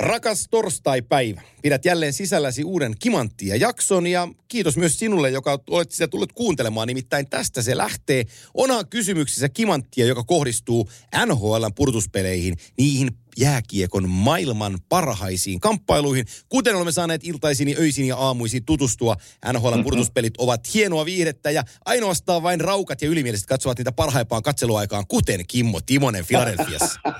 Rakas torstai-päivä. Pidät jälleen sisälläsi uuden Kimanttia jakson ja kiitos myös sinulle, joka olet sitä tullut kuuntelemaan. Nimittäin tästä se lähtee. Onhan kysymyksissä Kimanttia, joka kohdistuu NHLn purtuspeleihin, niihin jääkiekon maailman parhaisiin kamppailuihin. Kuten olemme saaneet iltaisin, öisin ja aamuisin tutustua, NHL purtuspelit ovat hienoa viihdettä ja ainoastaan vain raukat ja ylimieliset katsovat niitä parhaimpaan katseluaikaan, kuten Kimmo Timonen Philadelphiassa.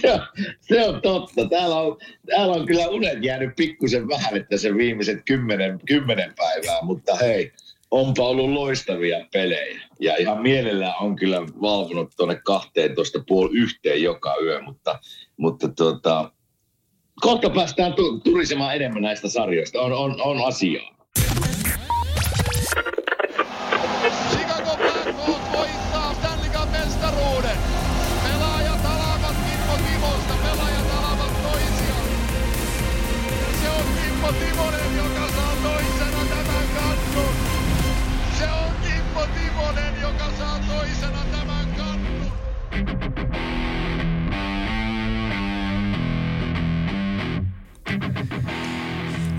se, on, se on totta. Täällä on, täällä on kyllä unet jäänyt pikkusen vähän, että se viimeiset kymmenen, kymmenen päivää, mutta hei, onpa ollut loistavia pelejä. Ja ihan mielellään on kyllä valvonut tuonne 12 puoli yhteen joka yö, mutta, mutta tuota, kohta päästään tu- turisemaan enemmän näistä sarjoista. On, on, on asiaa.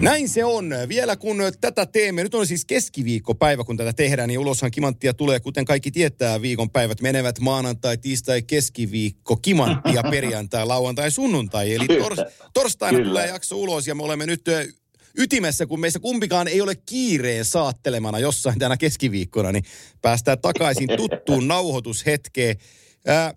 Näin se on. Vielä kun tätä teemme, nyt on siis keskiviikkopäivä, kun tätä tehdään, niin uloshan kimanttia tulee, kuten kaikki tietää, viikonpäivät menevät maanantai, tiistai, keskiviikko, kimanttia, perjantai, lauantai, sunnuntai. Eli tors, torstaina Kyllä. tulee jakso ulos ja me olemme nyt ytimessä, kun meistä kumpikaan ei ole kiireen saattelemana jossain tänä keskiviikkona, niin päästään takaisin tuttuun nauhoitushetkeen. Ää,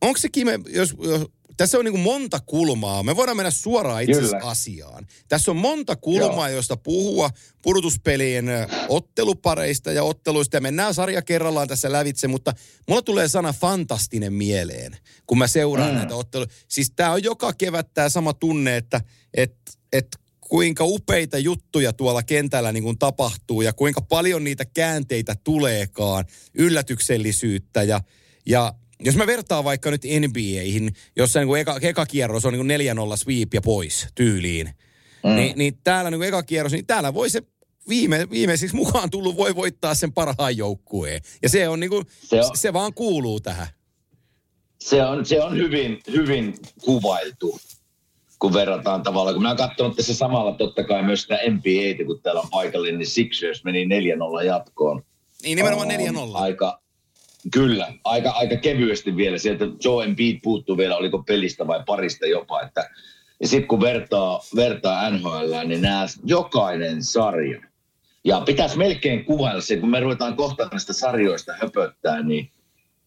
onko se Kime, jos, jos tässä on niin kuin monta kulmaa. Me voidaan mennä suoraan itse Kyllä. asiaan. Tässä on monta kulmaa, Joo. joista puhua pudotuspelien ottelupareista ja otteluista. Ja mennään sarja kerrallaan tässä lävitse, mutta mulla tulee sana fantastinen mieleen, kun mä seuraan mm. näitä otteluja. Siis tää on joka kevät tämä sama tunne, että et, et kuinka upeita juttuja tuolla kentällä niin kuin tapahtuu ja kuinka paljon niitä käänteitä tuleekaan, yllätyksellisyyttä ja, ja jos mä vertaan vaikka nyt NBAihin, jossa niin kuin eka, eka kierros on niin kuin 4-0 sweep ja pois tyyliin, mm. niin, niin täällä niin eka kierros, niin täällä voi se viime, viimeiseksi mukaan tullut voi voittaa sen parhaan joukkueen. Ja se on niin kuin, se, on... se vaan kuuluu tähän. Se on, se on hyvin, hyvin kuvailtu, kun verrataan tavallaan. Kun mä oon katsonut tässä samalla totta kai myös sitä NBAtä, kun täällä on paikallinen, niin Sixers meni 4-0 jatkoon. Niin nimenomaan On 4-0. Aika, kyllä, aika, aika kevyesti vielä. Sieltä Joe Embiid puuttuu vielä, oliko pelistä vai parista jopa. Että, ja sitten kun vertaa, vertaa NHL, niin nämä jokainen sarja. Ja pitäisi melkein kuvailla se, kun me ruvetaan kohta näistä sarjoista höpöttää, niin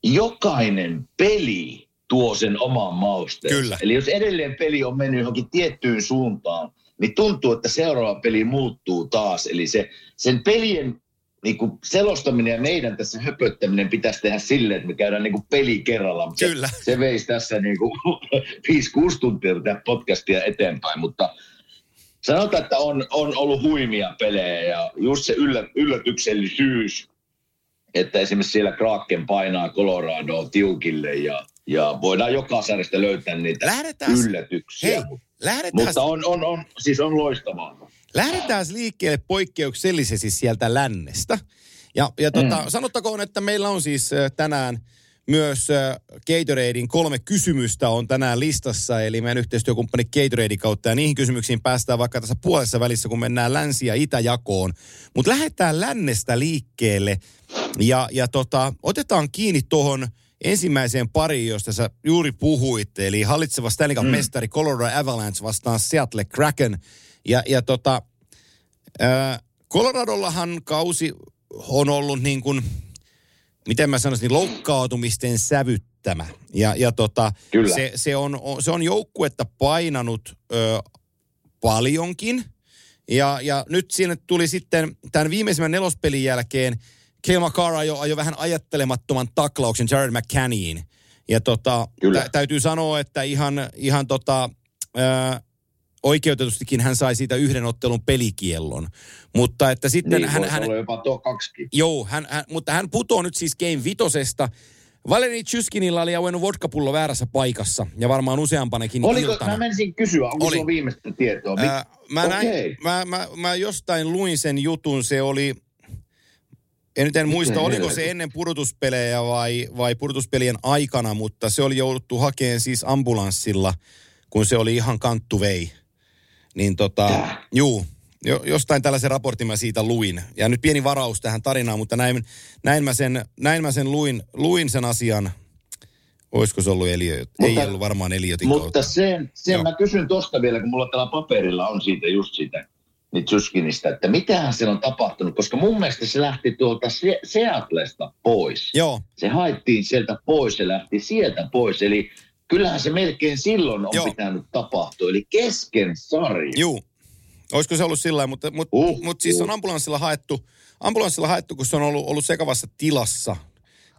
jokainen peli tuo sen oman mausteen. Kyllä. Eli jos edelleen peli on mennyt johonkin tiettyyn suuntaan, niin tuntuu, että seuraava peli muuttuu taas. Eli se, sen pelien niin kuin selostaminen ja meidän tässä höpöttäminen pitäisi tehdä silleen, että me käydään niin kuin peli kerrallaan. Mutta Kyllä. Se, se veisi tässä niin kuin 5-6 tuntia tätä podcastia eteenpäin, mutta sanotaan, että on, on ollut huimia pelejä ja just se yllä, yllätyksellisyys, että esimerkiksi siellä Kraken painaa Coloradoa tiukille ja, ja voidaan joka sarjasta löytää niitä Lähdetään- yllätyksiä. Hei, lähdetään, Mutta on, on, on, siis on loistavaa. Lähdetään liikkeelle poikkeuksellisesti sieltä lännestä. Ja, ja tota, mm. sanottakoon, että meillä on siis tänään myös Gatoradein kolme kysymystä on tänään listassa, eli meidän yhteistyökumppani Gatoradein kautta, ja niihin kysymyksiin päästään vaikka tässä puolessa välissä, kun mennään länsi- ja itäjakoon. Mutta lähdetään lännestä liikkeelle, ja, ja tota, otetaan kiinni tuohon ensimmäiseen pariin, josta sä juuri puhuit, eli hallitseva Stanley Cup mestari Colorado Avalanche vastaan Seattle Kraken. Ja, ja tota, Coloradollahan kausi on ollut niin kuin, miten mä sanoisin, niin loukkaantumisten sävyttämä. Ja, ja tota, Kyllä. se, se, on, se on joukkuetta painanut ö, paljonkin. Ja, ja nyt siinä tuli sitten tämän viimeisimmän nelospelin jälkeen Kale McCarr ajoi, ajoi vähän ajattelemattoman taklauksen Jared McCannyin. Ja tota, Kyllä. tä, täytyy sanoa, että ihan, ihan tota, ää, oikeutetustikin hän sai siitä yhden ottelun pelikiellon. Mutta että sitten Niin, hän, hän, jopa tuo kaksikin. Joo, hän, hän, mutta hän putoo nyt siis Game vitosesta. Valeri Chyskinilla oli auennut vodkapullo väärässä paikassa ja varmaan useampanakin Oliko, iltana. mä menisin kysyä, onko Oli. sulla viimeistä tietoa? Mit- Ää, mä, näin, Okei. mä, mä, mä jostain luin sen jutun, se oli, en nyt en muista, oliko se ennen pudotuspelejä vai, vai pudotuspelien aikana, mutta se oli jouduttu hakemaan siis ambulanssilla, kun se oli ihan kanttu vei. Niin tota, Tää. juu, jo, jostain tällaisen raportin mä siitä luin. Ja nyt pieni varaus tähän tarinaan, mutta näin, näin, mä, sen, näin mä sen luin, luin sen asian. Olisiko se ollut Eliot? Ei Mutta- ollut varmaan Eliotin Mutta kautta. sen, sen Joo. mä kysyn tosta vielä, kun mulla täällä paperilla on siitä just sitä, niin että mitähän siellä on tapahtunut, koska mun mielestä se lähti tuolta Se- Seatlesta pois. Joo, Se haettiin sieltä pois, se lähti sieltä pois, eli kyllähän se melkein silloin on Joo. pitänyt tapahtua, eli kesken sarja. Juu. Olisiko se ollut sillä mutta, mutta, Uh, mutta siis uh. on ambulanssilla haettu, ambulanssilla haettu, kun se on ollut, ollut sekavassa tilassa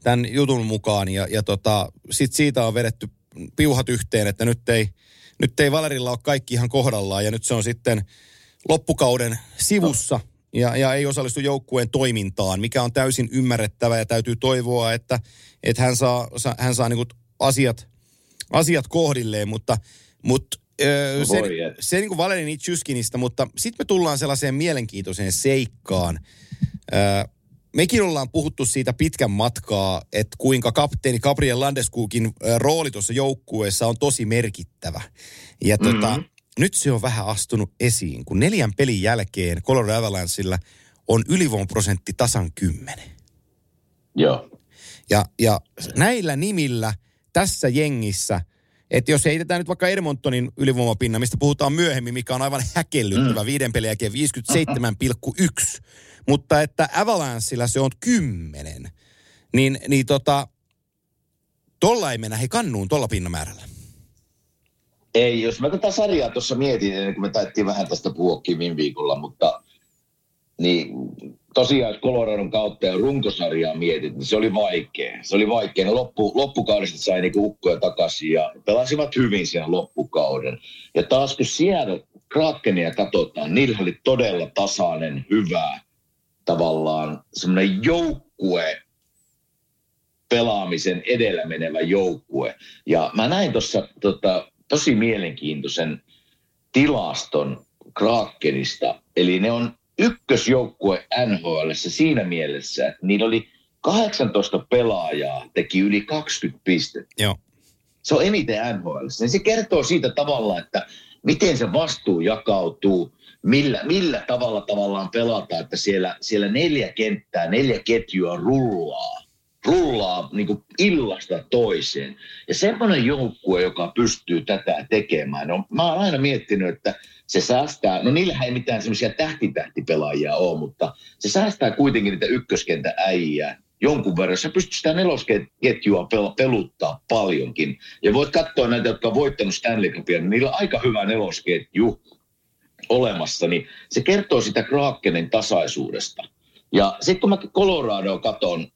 tämän jutun mukaan. Ja, ja tota, sit siitä on vedetty piuhat yhteen, että nyt ei, nyt ei Valerilla ole kaikki ihan kohdallaan. Ja nyt se on sitten loppukauden sivussa ja, ja ei osallistu joukkueen toimintaan, mikä on täysin ymmärrettävä ja täytyy toivoa, että, että hän saa, sa- hän saa niinku asiat, asiat kohdilleen, mutta, mutta öö, No se, se niin kuin Valeri Nitschyskinista, mutta sitten me tullaan sellaiseen mielenkiintoiseen seikkaan. Öö, mekin ollaan puhuttu siitä pitkän matkaa, että kuinka kapteeni Gabriel Landeskukin rooli tuossa joukkueessa on tosi merkittävä. Ja tota, Mhm. nyt se on vähän astunut esiin, kun neljän pelin jälkeen Colorado Avalanchella on ylivoimaprosentti tasan kymmenen. Joo. Ja, ja näillä nimillä tässä jengissä, että jos heitetään nyt vaikka Edmontonin ylivoimapinna, mistä puhutaan myöhemmin, mikä on aivan häkellyttävä, mm. viiden pelin jälkeen 57,1, mutta että Avalanchella se on 10, niin, niin tota, tolla ei mennä he kannuun tolla pinnamäärällä. Ei, jos mä tätä sarjaa tuossa mietin, ennen kuin me taittiin vähän tästä puhuakin viime viikolla, mutta niin tosiaan jos Coloradon kautta ja runkosarjaa mietit, niin se oli vaikea. Se oli vaikea. Ne loppu, loppukaudesta sai niinku ukkoja takaisin ja pelasivat hyvin siellä loppukauden. Ja taas kun siellä Krakenia katsotaan, niillä oli todella tasainen, hyvä tavallaan semmoinen joukkue, pelaamisen edellä menevä joukkue. Ja mä näin tuossa tota, tosi mielenkiintoisen tilaston Krakenista. Eli ne on ykkösjoukkue NHL siinä mielessä, että niillä oli 18 pelaajaa teki yli 20 pistettä. Joo. Se on eniten NHL. Niin se kertoo siitä tavalla, että miten se vastuu jakautuu, millä, millä tavalla tavallaan pelataan, että siellä, siellä neljä kenttää, neljä ketjua rullaa rullaa niin kuin illasta toiseen. Ja semmoinen joukkue, joka pystyy tätä tekemään, no, mä oon aina miettinyt, että se säästää, no niillähän ei mitään semmoisia tähtitähtipelaajia ole, mutta se säästää kuitenkin niitä ykköskentä äijää jonkun verran. Se pystyy sitä nelosketjua pel- peluttaa paljonkin. Ja voit katsoa näitä, jotka on voittanut Stanley Cupia, niin niillä on aika hyvä nelosketju olemassa, niin se kertoo sitä Krakenin tasaisuudesta. Ja sitten kun mä Coloradoa katon,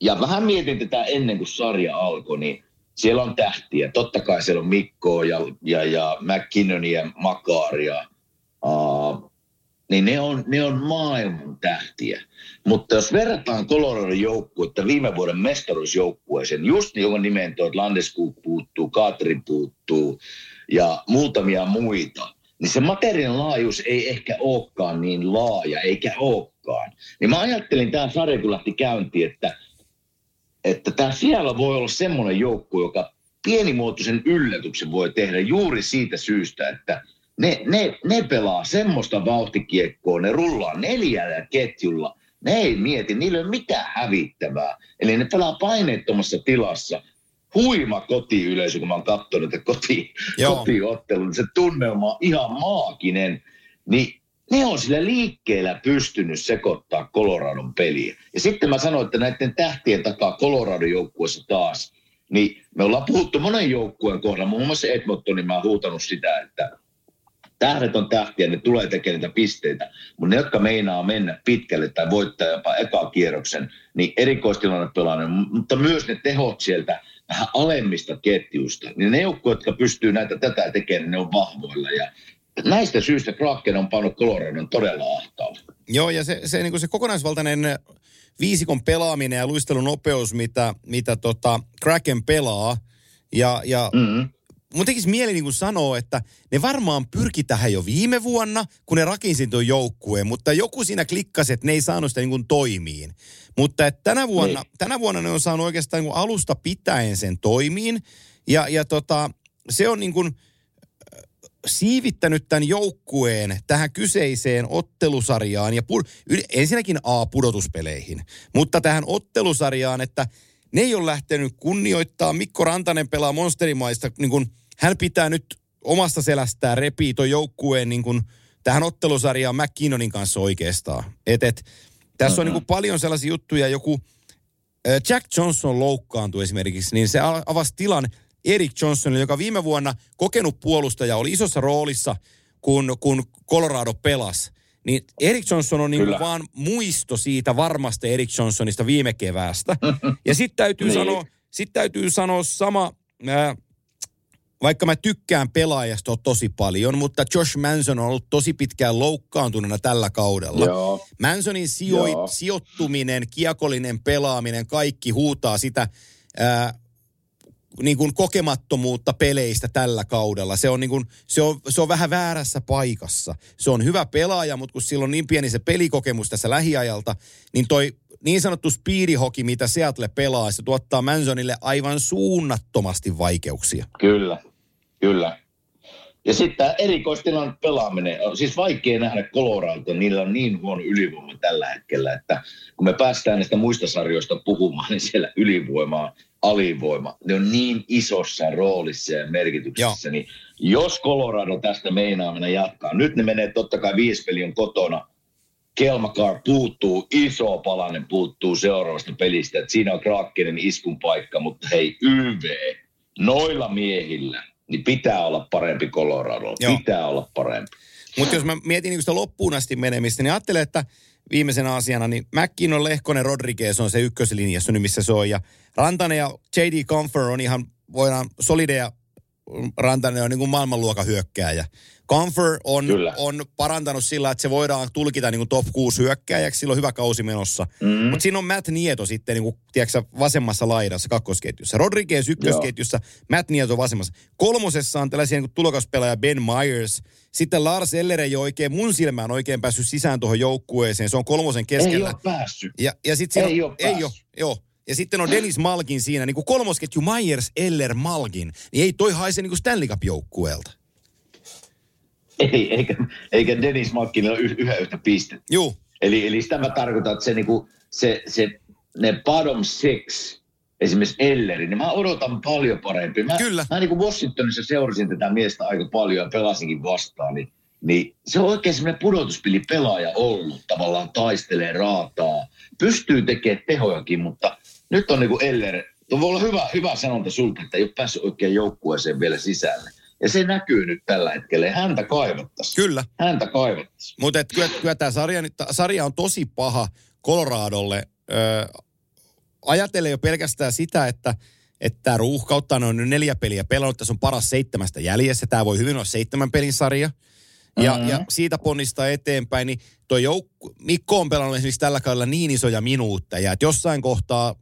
ja vähän mietin tätä ennen kuin sarja alkoi, niin siellä on tähtiä. Totta kai siellä on Mikko ja, ja, ja McKinnonia, Makaria. Uh, niin ne on, ne on maailman tähtiä. Mutta jos verrataan Coloradon joukkuetta viime vuoden mestaruusjoukkueeseen, just niin jonka nimeen tuo Landeskuk puuttuu, Katri puuttuu ja muutamia muita, niin se materiaalin laajuus ei ehkä olekaan niin laaja, eikä olekaan. Niin mä ajattelin tämä sarja, kun lähti käyntiin, että että tämä siellä voi olla semmoinen joukko, joka pienimuotoisen yllätyksen voi tehdä juuri siitä syystä, että ne, ne, ne pelaa semmoista vauhtikiekkoa, ne rullaa neljällä ketjulla, ne ei mieti, niillä ei ole mitään hävittävää. Eli ne pelaa paineettomassa tilassa. Huima kotiyleisö, kun mä oon katsonut että koti, Joo. kotiottelun, niin se tunnelma on ihan maaginen. Niin ne on sillä liikkeellä pystynyt sekoittaa Coloradon peliä. Ja sitten mä sanoin, että näiden tähtien takaa Coloradon joukkueessa taas, niin me ollaan puhuttu monen joukkueen kohdalla, muun muassa Edmontonin mä oon huutanut sitä, että tähdet on tähtiä, ne tulee tekemään niitä pisteitä, mutta ne, jotka meinaa mennä pitkälle tai voittaa jopa eka kierroksen, niin erikoistilanne pelaaminen, mutta myös ne tehot sieltä vähän alemmista ketjuista, niin ne joukkueet, jotka pystyy näitä tätä tekemään, ne on vahvoilla. Ja näistä syistä Kraken on pannut Coloradon todella ahtaalle. Joo, ja se, se, niin se kokonaisvaltainen viisikon pelaaminen ja luistelun nopeus, mitä, mitä tota Kraken pelaa, ja, ja Mm-hmm. mun tekisi mieli niin sanoa, että ne varmaan pyrki tähän jo viime vuonna, kun ne rakensi tuon joukkueen, mutta joku siinä klikkasi, että ne ei saanut sitä niin toimiin. Mutta että tänä, vuonna, Niin. tänä vuonna ne on saanut oikeastaan niin alusta pitäen sen toimiin, ja, ja tota, se on niin kuin, siivittänyt tämän joukkueen tähän kyseiseen ottelusarjaan ja pu- ensinnäkin A pudotuspeleihin, mutta tähän ottelusarjaan, että ne ei ole lähtenyt kunnioittaa. Mikko Rantanen pelaa monsterimaista, niin kun hän pitää nyt omasta selästään repii joukkueen niin kun tähän ottelusarjaan McKinnonin kanssa oikeastaan. Et, et, tässä on niin kun paljon sellaisia juttuja, joku Jack Johnson loukkaantui esimerkiksi, niin se avasi tilan Eric Johnsonille, joka viime vuonna kokenut puolustaja oli isossa roolissa, kun, kun Colorado pelasi. Niin Eric Johnson on niin vaan muisto siitä varmasta Eric Johnsonista viime keväästä. Ja sitten täytyy, Niin. sanoa, sit täytyy sanoa sama, ää, vaikka mä tykkään pelaajasta tosi paljon, mutta Josh Manson on ollut tosi pitkään loukkaantuneena tällä kaudella. Joo. Mansonin sijo- Joo. sijoittuminen, kiekollinen pelaaminen, kaikki huutaa sitä ää, niin kuin kokemattomuutta peleistä tällä kaudella. Se on, niin kuin, se, on, se on vähän väärässä paikassa. Se on hyvä pelaaja, mutta kun sillä on niin pieni se pelikokemus tässä lähiajalta, niin toi niin sanottu speedihoki, mitä Seattle pelaa, se tuottaa Mansonille aivan suunnattomasti vaikeuksia. Kyllä, kyllä. Ja sitten erikoistilan pelaaminen, on siis vaikea nähdä Colorado, niillä on niin huono ylivoima tällä hetkellä, että kun me päästään näistä muista sarjoista puhumaan, niin siellä ylivoima, alivoima, ne on niin isossa roolissa ja merkityksessä, niin jos Colorado tästä meinaa mennä jatkaa, nyt ne menee totta kai viisi peli on kotona, Kelmakar puuttuu, iso palanen puuttuu seuraavasta pelistä, että siinä on Krakenin iskun paikka, mutta hei YV, noilla miehillä, niin pitää olla parempi Colorado, Joo. pitää olla parempi. Mutta jos mä mietin niin sitä loppuun asti menemistä, niin ajattelen, että viimeisenä asiana, niin McKinnon, Lehkonen, Rodriguez on se ykköslinjassa nyt, missä se on. Ja Rantanen ja J.D. Comfer on ihan, voidaan, solideja Rantanen on niin kuin maailmanluokan hyökkääjä. Comfer on, Kyllä. on parantanut sillä, että se voidaan tulkita niin kuin top 6 hyökkääjäksi, sillä on hyvä kausi menossa. Mm. Mutta siinä on Matt Nieto sitten niin kuin, tiedätkö, vasemmassa laidassa kakkosketjussa. Rodriguez ykkösketjussa, Matt Nieto vasemmassa. Kolmosessa on tällaisia niin kuin tulokaspelaaja Ben Myers. Sitten Lars Eller ei ole oikein, mun silmään oikein päässyt sisään tuohon joukkueeseen. Se on kolmosen Ei keskellä. ole päässyt. Ja, ja sit siinä Ei on, oo ei päässyt. ole, joo. Ja sitten on Dennis Malkin siinä, niin kuin kolmosketju Myers, Eller, Malkin. Niin ei toi haise niin kuin Stanley Cup-joukkueelta. Ei, eikä, eikä Dennis Malkinilla ole yh- yhä yhtä pistettä. Juu, Eli, eli sitä mä tarkoitan, että se, niinku, se, se, ne bottom six, esimerkiksi Elleri, niin mä odotan paljon parempi. Mä, Kyllä. Mä niin Washingtonissa seurasin tätä miestä aika paljon ja pelasinkin vastaan, niin, niin se on oikein semmoinen pudotuspelipelaaja ollut. Tavallaan taistelee, raataa, pystyy tekemään tehojakin, mutta nyt on niinku Eller, tuo voi olla hyvä, hyvä sanonta sulta, että ei ole päässyt oikein joukkueeseen vielä sisälle. Ja se näkyy nyt tällä hetkellä ja häntä kaivattaisiin. kyllä. Häntä kaivattaisiin. Mutta kyllä, kyllä tämä sarja, nyt- sarja on tosi paha Coloradolle. Öö, ajatellen jo pelkästään sitä, että että tämä ruuhkautta on nyt neljä peliä pelannut, tässä on paras seitsemästä jäljessä. Tämä voi hyvin olla seitsemän pelin sarja. Ja, Mhm. ja siitä ponnistaa eteenpäin, niin tuo joukku, Mikko on pelannut esimerkiksi tällä kaudella niin isoja minuutteja, että jossain kohtaa,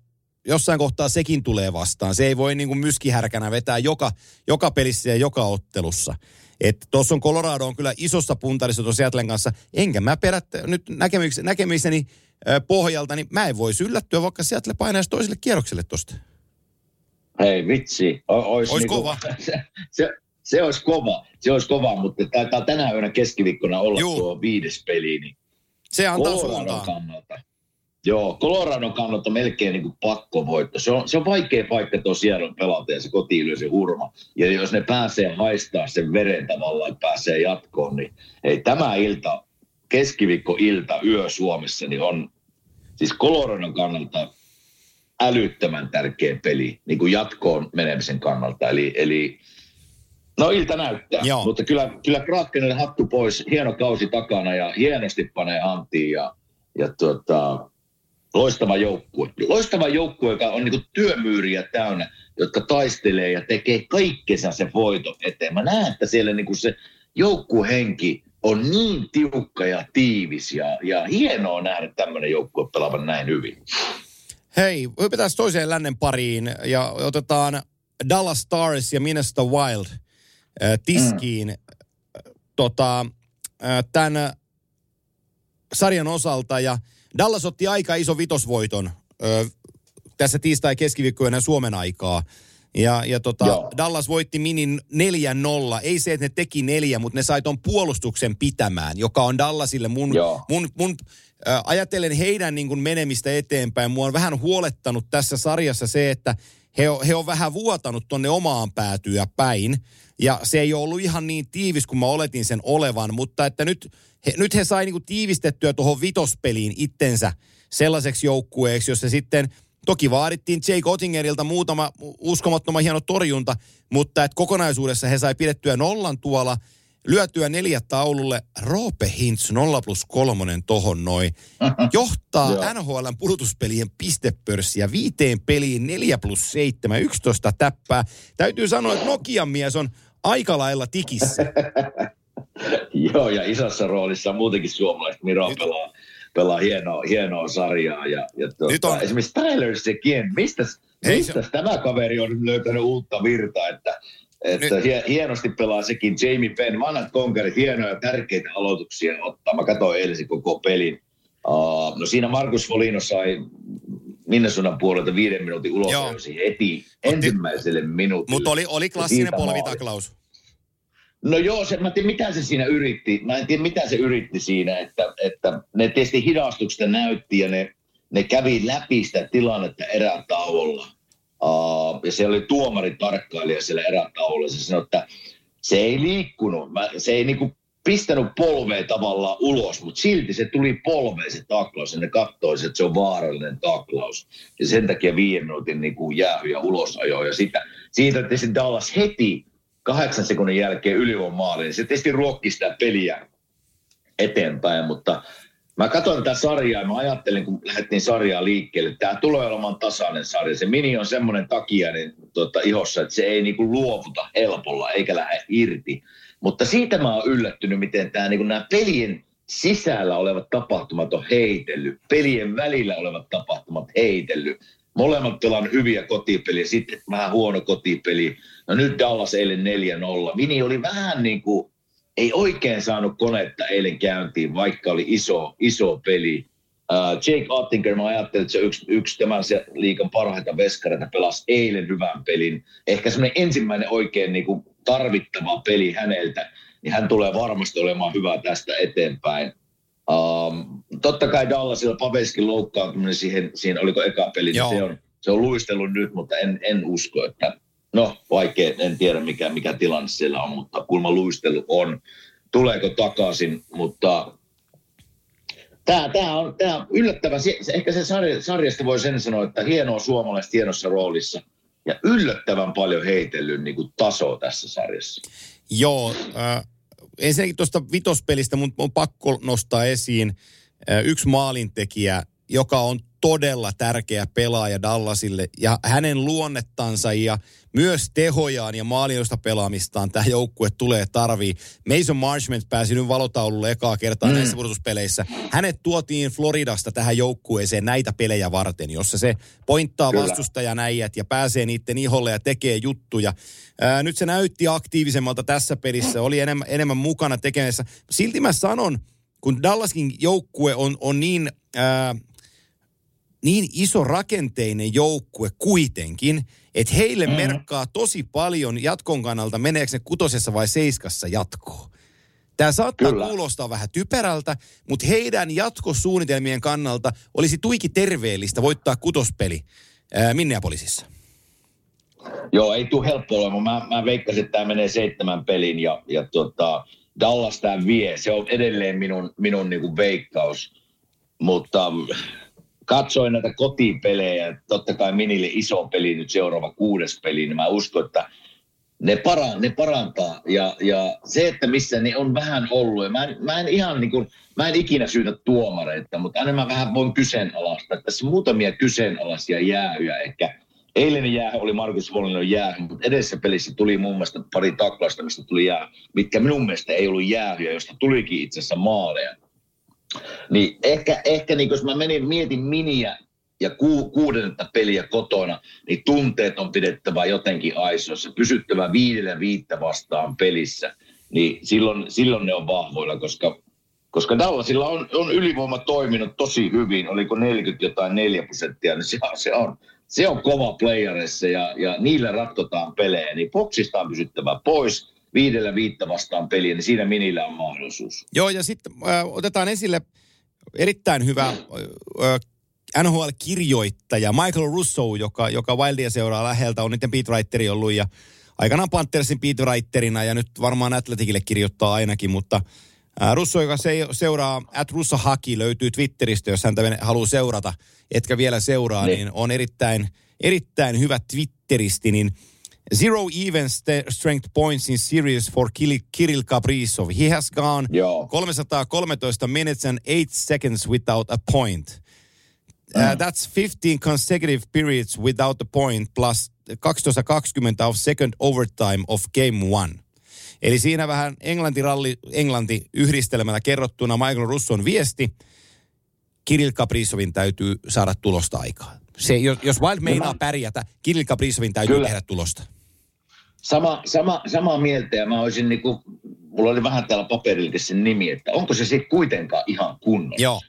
jossain kohtaa sekin tulee vastaan. Se ei voi niin kuin myskihärkänä vetää joka, joka pelissä ja joka ottelussa. Että tuossa on Colorado on kyllä isossa puntarissa tuossa Seattlen kanssa. Enkä mä perättä nyt näkemykseni, näkemiseni pohjalta, niin mä en voisi yllättyä, vaikka Seattle painaisi toiselle kierrokselle tosta. Hei vitsi, o, ois, niinku, kova. Se, se, se olisi kova, se olisi kova, mutta taitaa tänä yönä keskiviikkona olla Juu. tuo viides peli, niin Se antaa Coloradon suuntaa. kannalta. Joo, Coloradon kannalta melkein niin kuin pakkovoitto. Se on, se on vaikea paikka tosiaan pelata ja se koti se hurma. Ja jos ne pääsee haistaa sen veren tavallaan, pääsee jatkoon, niin ei tämä ilta, keskiviikko-ilta, yö Suomessa, niin on siis Coloradon kannalta älyttömän tärkeä peli niin kuin jatkoon menemisen kannalta. Eli, eli no ilta näyttää, Joo. mutta kyllä, kyllä Krakenille hattu pois, hieno kausi takana ja hienosti panee hanttiin ja, ja tuota, Loistava joukkue. Loistava joukkue, joka on niin työmyyriä täynnä, jotka taistelee ja tekee kaikkensa se voito eteen. Mä näen, että siellä niin se joukkuhenki on niin tiukka ja tiivis ja, ja hienoa nähdä tämmöinen joukkue pelaavan näin hyvin. Hei, hypätään toiseen lännen pariin ja otetaan Dallas Stars ja Minnesota Wild äh, tiskiin mm. tota, äh, tämän sarjan osalta. Ja Dallas otti aika iso vitosvoiton äh, tässä tiistai keskiviikkoina Suomen aikaa. Ja, ja tota, Dallas voitti Minin 4-0. Ei se, että ne teki neljä, mutta ne sai ton puolustuksen pitämään, joka on Dallasille mun, mun, mun äh, ajatellen heidän niin kuin menemistä eteenpäin. Mua on vähän huolettanut tässä sarjassa se, että he on, he on vähän vuotanut tonne omaan päätyä päin. Ja se ei ole ollut ihan niin tiivis kuin mä oletin sen olevan, mutta että nyt he, nyt he sai niinku tiivistettyä tuohon vitospeliin itsensä sellaiseksi joukkueeksi, jossa sitten toki vaadittiin Jake Ottingerilta muutama uskomattoman hieno torjunta, mutta että kokonaisuudessa he sai pidettyä nollan tuolla – lyötyä neljä taululle. Roope Hintz 0 plus kolmonen tohon noin. Johtaa NHLn pudotuspelien pistepörssiä viiteen peliin 4 plus 7, 11 täppää. Täytyy sanoa, että Nokian mies on aika lailla tikissä. Joo, ja isossa roolissa muutenkin suomalaiset Miro Nyt. pelaa, pelaa hienoa, hienoa sarjaa. Ja, ja tuota, Nyt on... Esimerkiksi Tyler Sekien, mistä, mistä se... tämä kaveri on löytänyt uutta virtaa, että että Nyt. hienosti pelaa sekin Jamie Penn, vanhat konkarit, hienoja tärkeitä aloituksia ottaa. Mä katsoin eilen koko pelin. Uh, no siinä Markus Folino sai Minnesotan puolelta viiden minuutin ulos heti ensimmäiselle minuutille. Mutta oli, oli klassinen polvitaklaus. No joo, se, mä en tiedä mitä se siinä yritti. Mä en tiedä mitä se yritti siinä, että, että ne tietysti hidastuksesta näytti ja ne, ne kävi läpi sitä tilannetta erätauolla. Uh, ja se oli tuomari tarkkailija siellä erätaululla. Se sanoi, että se ei liikkunut, mä, se ei niinku pistänyt polvea tavallaan ulos, mutta silti se tuli polveen se taklaus. Ja ne katsoi, että se on vaarallinen taklaus. Ja sen takia viiden minuutin niinku jäähy ja ulosajo. Ja sitä, siitä tietysti Dallas heti kahdeksan sekunnin jälkeen ylivoimaaliin. maaliin. Se tietysti ruokki sitä peliä eteenpäin, mutta Mä katsoin tätä sarjaa ja mä ajattelin, kun lähdettiin sarjaa liikkeelle, että tämä tulee olemaan tasainen sarja. Se mini on semmoinen takia niin, tota, ihossa, että se ei niinku luovuta helpolla eikä lähde irti. Mutta siitä mä oon yllättynyt, miten tämä niinku, nämä pelien sisällä olevat tapahtumat on heitellyt. Pelien välillä olevat tapahtumat heitellyt. Molemmat pelaan hyviä kotipeliä, sitten vähän huono kotipeli. No nyt Dallas eilen 4-0. Mini oli vähän niin kuin ei oikein saanut konetta eilen käyntiin, vaikka oli iso, iso peli. Uh, Jake Ottinger, mä ajattelin, että se yksi, yksi tämän liikan parhaita veskareita pelasi eilen hyvän pelin. Ehkä semmoinen ensimmäinen oikein niin kuin tarvittava peli häneltä, niin hän tulee varmasti olemaan hyvä tästä eteenpäin. Um, totta kai Dallasilla Paveskin loukkaantuminen siihen, siihen oliko eka peli, niin se on, se on luistellut nyt, mutta en, en usko, että no vaikea, en tiedä mikä, mikä tilanne siellä on, mutta kulma luistelu on. Tuleeko takaisin, mutta tämä, tämä on tämä yllättävä. Se, ehkä se sarja, sarjasta voi sen sanoa, että hienoa suomalaista hienossa roolissa ja yllättävän paljon heitellyt niin kuin tasoa tässä sarjassa. Joo, äh, ensinnäkin tuosta vitospelistä mun on pakko nostaa esiin äh, yksi maalintekijä, joka on todella tärkeä pelaaja Dallasille ja hänen luonnettansa ja myös tehojaan ja maaliosta pelaamistaan tämä joukkue tulee tarvii. Mason Marshman pääsi nyt valotaululle ekaa kertaa mm. näissä pudotuspeleissä. Hänet tuotiin Floridasta tähän joukkueeseen näitä pelejä varten, jossa se pointtaa Kyllä. vastustajan äijät ja pääsee niiden iholle ja tekee juttuja. Ää, nyt se näytti aktiivisemmalta tässä pelissä, oli enemmän, enemmän mukana tekemässä. Silti mä sanon, kun Dallaskin joukkue on, on niin... Ää, niin iso rakenteinen joukkue kuitenkin, että heille mm. merkkaa tosi paljon jatkon kannalta, meneekö ne kutosessa vai seiskassa jatkoon. Tämä saattaa Kyllä. kuulostaa vähän typerältä, mutta heidän jatkosuunnitelmien kannalta olisi tuiki terveellistä voittaa kutospeli ää, Minneapolisissa. Joo, ei tule helppo olemaan. Mä, mä veikkasin, että tämä menee seitsemän pelin ja, ja tota, Dallas tämä vie. Se on edelleen minun, minun niinku veikkaus. Mutta katsoin näitä kotipelejä, totta kai Minille iso peli nyt seuraava kuudes peli, niin mä uskon, että ne, para, ne parantaa. Ja, ja se, että missä ne on vähän ollut, ja mä en, mä en ihan niin kuin, mä en ikinä syytä tuomareita, mutta aina mä vähän voin kyseenalaista. Tässä muutamia kyseenalaisia jäähyjä ehkä. Eilen jää oli Markus Vollinon jää, mutta edessä pelissä tuli muun muassa pari taklasta, mistä tuli jää, mitkä minun mielestä ei ollut jäähyjä, josta tulikin itse asiassa maaleja. Niin ehkä, ehkä niin jos mä menin, mietin miniä ja ku, kuudennetta peliä kotona, niin tunteet on pidettävä jotenkin aisoissa, pysyttävä viidellä viittä vastaan pelissä, niin silloin, silloin ne on vahvoilla, koska, koska Dallasilla on, on ylivoima toiminut tosi hyvin, oliko 40 jotain 4 prosenttia, niin se, se on, se on kova playerissa ja, ja niillä ratkotaan pelejä, niin Foxista on pysyttävä pois, viidellä viittä vastaan peliä, niin siinä minillä on mahdollisuus. Joo, ja sitten äh, otetaan esille erittäin hyvä äh, NHL-kirjoittaja Michael Russo, joka, joka Wildia seuraa läheltä, on niiden beatwriteri ollut ja aikanaan Panthersin beatwriterina ja nyt varmaan Atleticille kirjoittaa ainakin, mutta ää, Russo, joka se, seuraa, at Russo Haki löytyy Twitteristä, jos häntä haluaa seurata, etkä vielä seuraa, niin, niin on erittäin, erittäin hyvä Twitteristi, niin Zero even st- strength points in series for Kirill Kaprizov. He has gone Joo. 313 minutes and 8 seconds without a point. Uh, that's 15 consecutive periods without a point plus 12-20 of second overtime of game one. Eli siinä vähän Englanti-ralli, Englanti yhdistelmällä kerrottuna Michael Russon viesti. Kirill Kaprizovin täytyy saada tulosta aikaan. Se, jos, jos Wild meinaa pärjätä, Kirill Kaprizovin täytyy Kyllä. tehdä tulosta. Sama, sama, samaa mieltä ja mä olisin niinku, mulla oli vähän täällä paperillekin sen nimi, että onko se sitten kuitenkaan ihan kunnossa. Joo.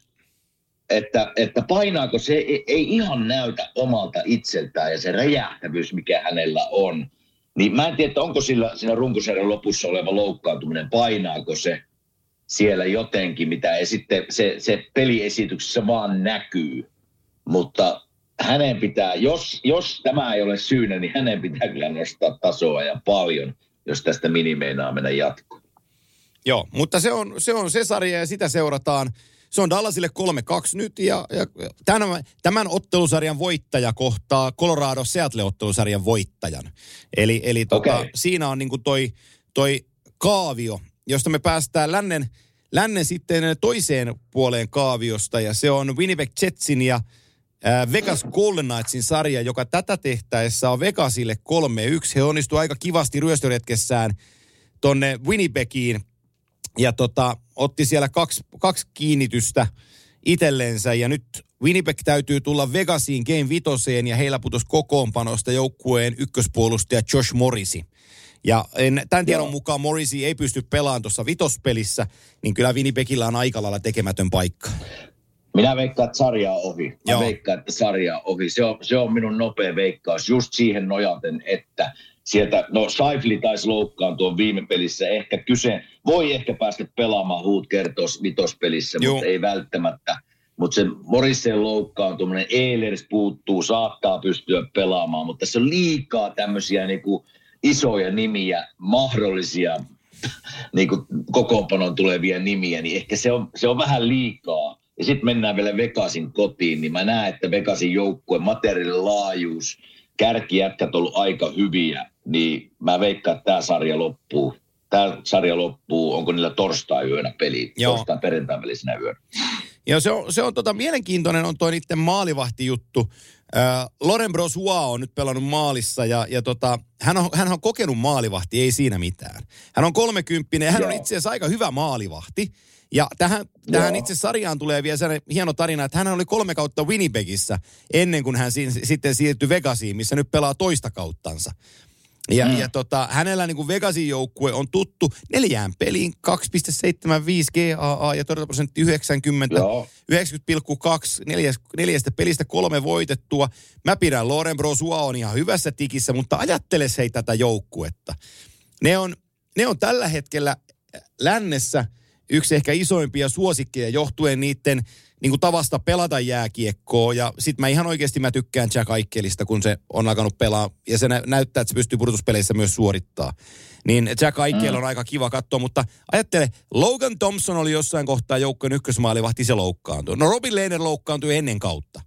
Että, että painaako se, ei, ei ihan näytä omalta itseltään ja se räjähtävyys, mikä hänellä on. Niin mä en tiedä, että onko sillä siinä runkosarjan lopussa oleva loukkaantuminen, painaako se siellä jotenkin, mitä ei sitten se, se peliesityksessä vaan näkyy. Mutta hänen pitää, jos, jos tämä ei ole syynä, niin hänen pitää kyllä nostaa tasoa ja paljon, jos tästä minimeinaa mennä jatkoon. Joo, mutta se on, se on se sarja ja sitä seurataan. Se on Dallasille 3-2 nyt ja, ja tämän, tämän ottelusarjan voittaja kohtaa Colorado Seattle-ottelusarjan voittajan. Eli, eli tota, Okei. siinä on niinku toi, toi kaavio, josta me päästään lännen, lännen sitten toiseen puoleen kaaviosta ja se on Winnipeg Jetsin ja Vegas Golden Knightsin sarja, joka tätä tehtäessä on Vegasille 3-1. He onnistu aika kivasti ryöstöretkessään tonne Winnipegiin ja tota, otti siellä kaksi, kaksi kiinnitystä itsellensä ja nyt Winnipeg täytyy tulla Vegasiin Game Vitoseen ja heillä putosi kokoonpanosta joukkueen ykköspuolustaja Josh Morrisi. Ja en, tämän tiedon Joo. mukaan Morrisi ei pysty pelaamaan tuossa vitospelissä, niin kyllä Winnipegillä on aika lailla tekemätön paikka. Minä veikkaan, että sarja on ohi. Mä Joo. veikkaan, että sarja on ohi. Se on, se on minun nopea veikkaus just siihen nojaten, että sieltä, no Saifli taisi loukkaantua viime pelissä. Ehkä kyse, voi ehkä päästä pelaamaan huut kertos vitospelissä, Joo. mutta ei välttämättä. Mutta se Morisen loukkaantuminen, Ehlers puuttuu, saattaa pystyä pelaamaan, mutta tässä on liikaa tämmöisiä niinku isoja nimiä, mahdollisia niinku kokoonpanon tulevia nimiä, niin ehkä se on, se on vähän liikaa. Ja sitten mennään vielä Vegasin kotiin, niin mä näen, että Vegasin joukkueen materiaalin laajuus, kärkijätkät on ollut aika hyviä, niin mä veikkaan, että tämä sarja loppuu. Tämä sarja loppuu, onko niillä torstai-yönä peli, Joo. torstai perjantai välisenä yönä. Ja se on, se on tota, mielenkiintoinen on toi niiden maalivahtijuttu. Äh, Loren Brosua on nyt pelannut maalissa ja, ja tota, hän, on, hän on kokenut maalivahti, ei siinä mitään. Hän on kolmekymppinen ja hän on Joo. itse asiassa aika hyvä maalivahti. Ja tähän, tähän Joo. itse sarjaan tulee vielä sellainen hieno tarina, että hän oli kolme kautta Winnipegissä ennen kuin hän si- sitten siirtyi Vegasiin, missä nyt pelaa toista kauttansa. Ja, mm. ja tota, hänellä niin kuin Vegasin joukkue on tuttu neljään peliin 2,75 GAA ja torjuntaprosentti 90. Joo. 90,2 neljäs, neljästä pelistä kolme voitettua. Mä pidän Loren Brosua on ihan hyvässä tikissä, mutta ajattele hei tätä joukkuetta. Ne on, ne on tällä hetkellä lännessä yksi ehkä isoimpia suosikkeja johtuen niiden niin kuin tavasta pelata jääkiekkoa. Ja sit mä ihan oikeasti mä tykkään Jack Aikkelista, kun se on alkanut pelaa. Ja se nä- näyttää, että se pystyy pudotuspeleissä myös suorittaa. Niin Jack Aikkel on aika kiva katsoa, mutta ajattele, Logan Thompson oli jossain kohtaa joukkojen ykkösmaalivahti, se loukkaantui. No Robin Lehner loukkaantui ennen kautta.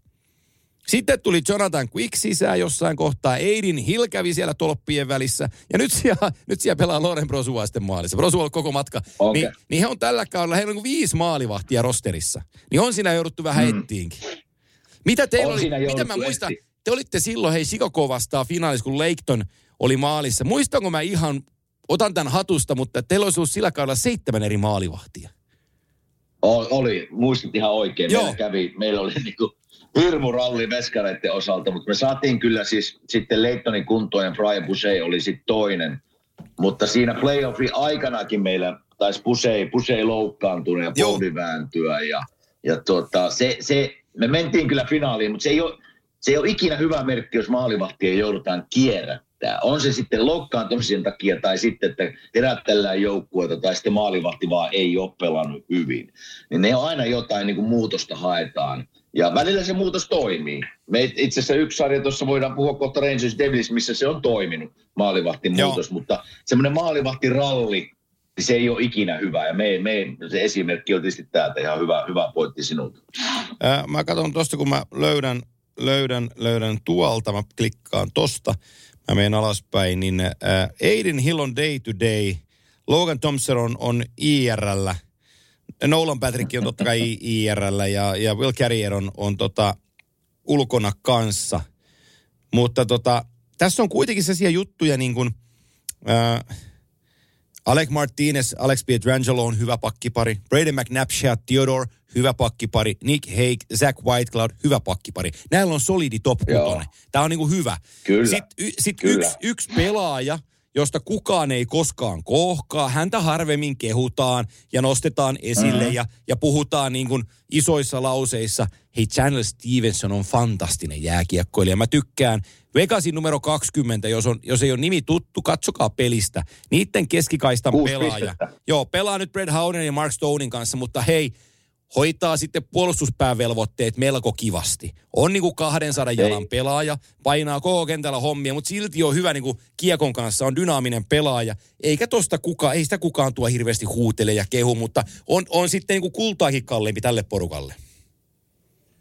Sitten tuli Jonathan Quick sisään jossain kohtaa. Aidin Hill kävi siellä tolppien välissä. Ja nyt siellä, nyt siellä pelaa Loren Brosua sitten maalissa. Brosua on koko matka. Okei. Niin, niin he on tällä kaudella, heillä on niin viisi maalivahtia rosterissa. Niin on siinä jouduttu vähän mm. ettiinkin. Mitä teillä On oli, mitä mä muistan, te olitte silloin hei Chicago vastaan finaalissa, kun Leighton oli maalissa. Muistanko mä ihan, otan tämän hatusta, mutta teillä olisi ollut sillä kaudella seitsemän eri maalivahtia. Oli, muistit ihan oikein. Joo. Meillä kävi, meillä oli niinku hirmu ralli veskareiden osalta, mutta me saatiin kyllä siis sitten Leittonin kuntoon ja Brian Boucher oli sitten toinen. Mutta siinä playoffin aikanakin meillä taisi Boucher, Boucher loukkaantua ja polvi vääntyä ja, ja tuota, se, se, me mentiin kyllä finaaliin, mutta se ei ole, se ei ole ikinä hyvä merkki, jos maalivahtia joudutaan kierrättää. On se sitten loukkaantumisen takia tai sitten, että herättellään joukkueita tai sitten maalivahti vaan ei ole pelannut hyvin. Niin ne on aina jotain niin kuin muutosta haetaan. Ja välillä se muutos toimii. Me itse asiassa yksi sarja tuossa voidaan puhua kohta Rangers Devils, missä se on toiminut, maalivahtin muutos. Mutta semmoinen maalivahtiralli, niin se ei ole ikinä hyvä. Ja me, me, se esimerkki on tietysti täältä ihan hyvä, hyvä pointti sinulta. Ää, mä katson tosta, kun mä löydän, löydän, löydän tuolta, mä klikkaan tosta, mä menen alaspäin, niin ää, Aiden Hill on day to day, Logan Thompson on, on IRllä, Nolan Patrick on totta kai I- IRllä ja, ja Will Carrier on, on tota, ulkona kanssa. Mutta tota, tässä on kuitenkin sellaisia juttuja niin kuin, ää, Alec Martinez, Alex Pietrangelo on hyvä pakkipari. Braden McNabb, Theodore, hyvä pakkipari. Nick Hague, Zach Whitecloud, hyvä pakkipari. Näillä on solidi top Joo. kutonen. Tämä on niinku hyvä. Kyllä. Sitten y, sit Kyllä. yksi, yksi pelaaja, josta kukaan ei koskaan kohkaa. Häntä harvemmin kehutaan ja nostetaan esille mm-hmm. ja, ja puhutaan niin kuin isoissa lauseissa. Hei, Channel Stevenson on fantastinen jääkiekkoilija. Mä tykkään Vegasin numero 20, jos, on, jos ei ole nimi tuttu, katsokaa pelistä. Niiden keskikaistan pelaaja. pistettä. Joo, pelaa nyt Brad Howden ja Mark Stonein kanssa, mutta hei, hoitaa sitten puolustuspäävelvoitteet melko kivasti. On niinku 200 jalan Ei. pelaaja, painaa koko kentällä hommia, mutta silti on hyvä niinku kiekon kanssa, on dynaaminen pelaaja. Eikä tosta kukaan, ei sitä kukaan tuo hirveästi huutele ja kehu, mutta on, on sitten niinku kultaakin kalliimpi tälle porukalle.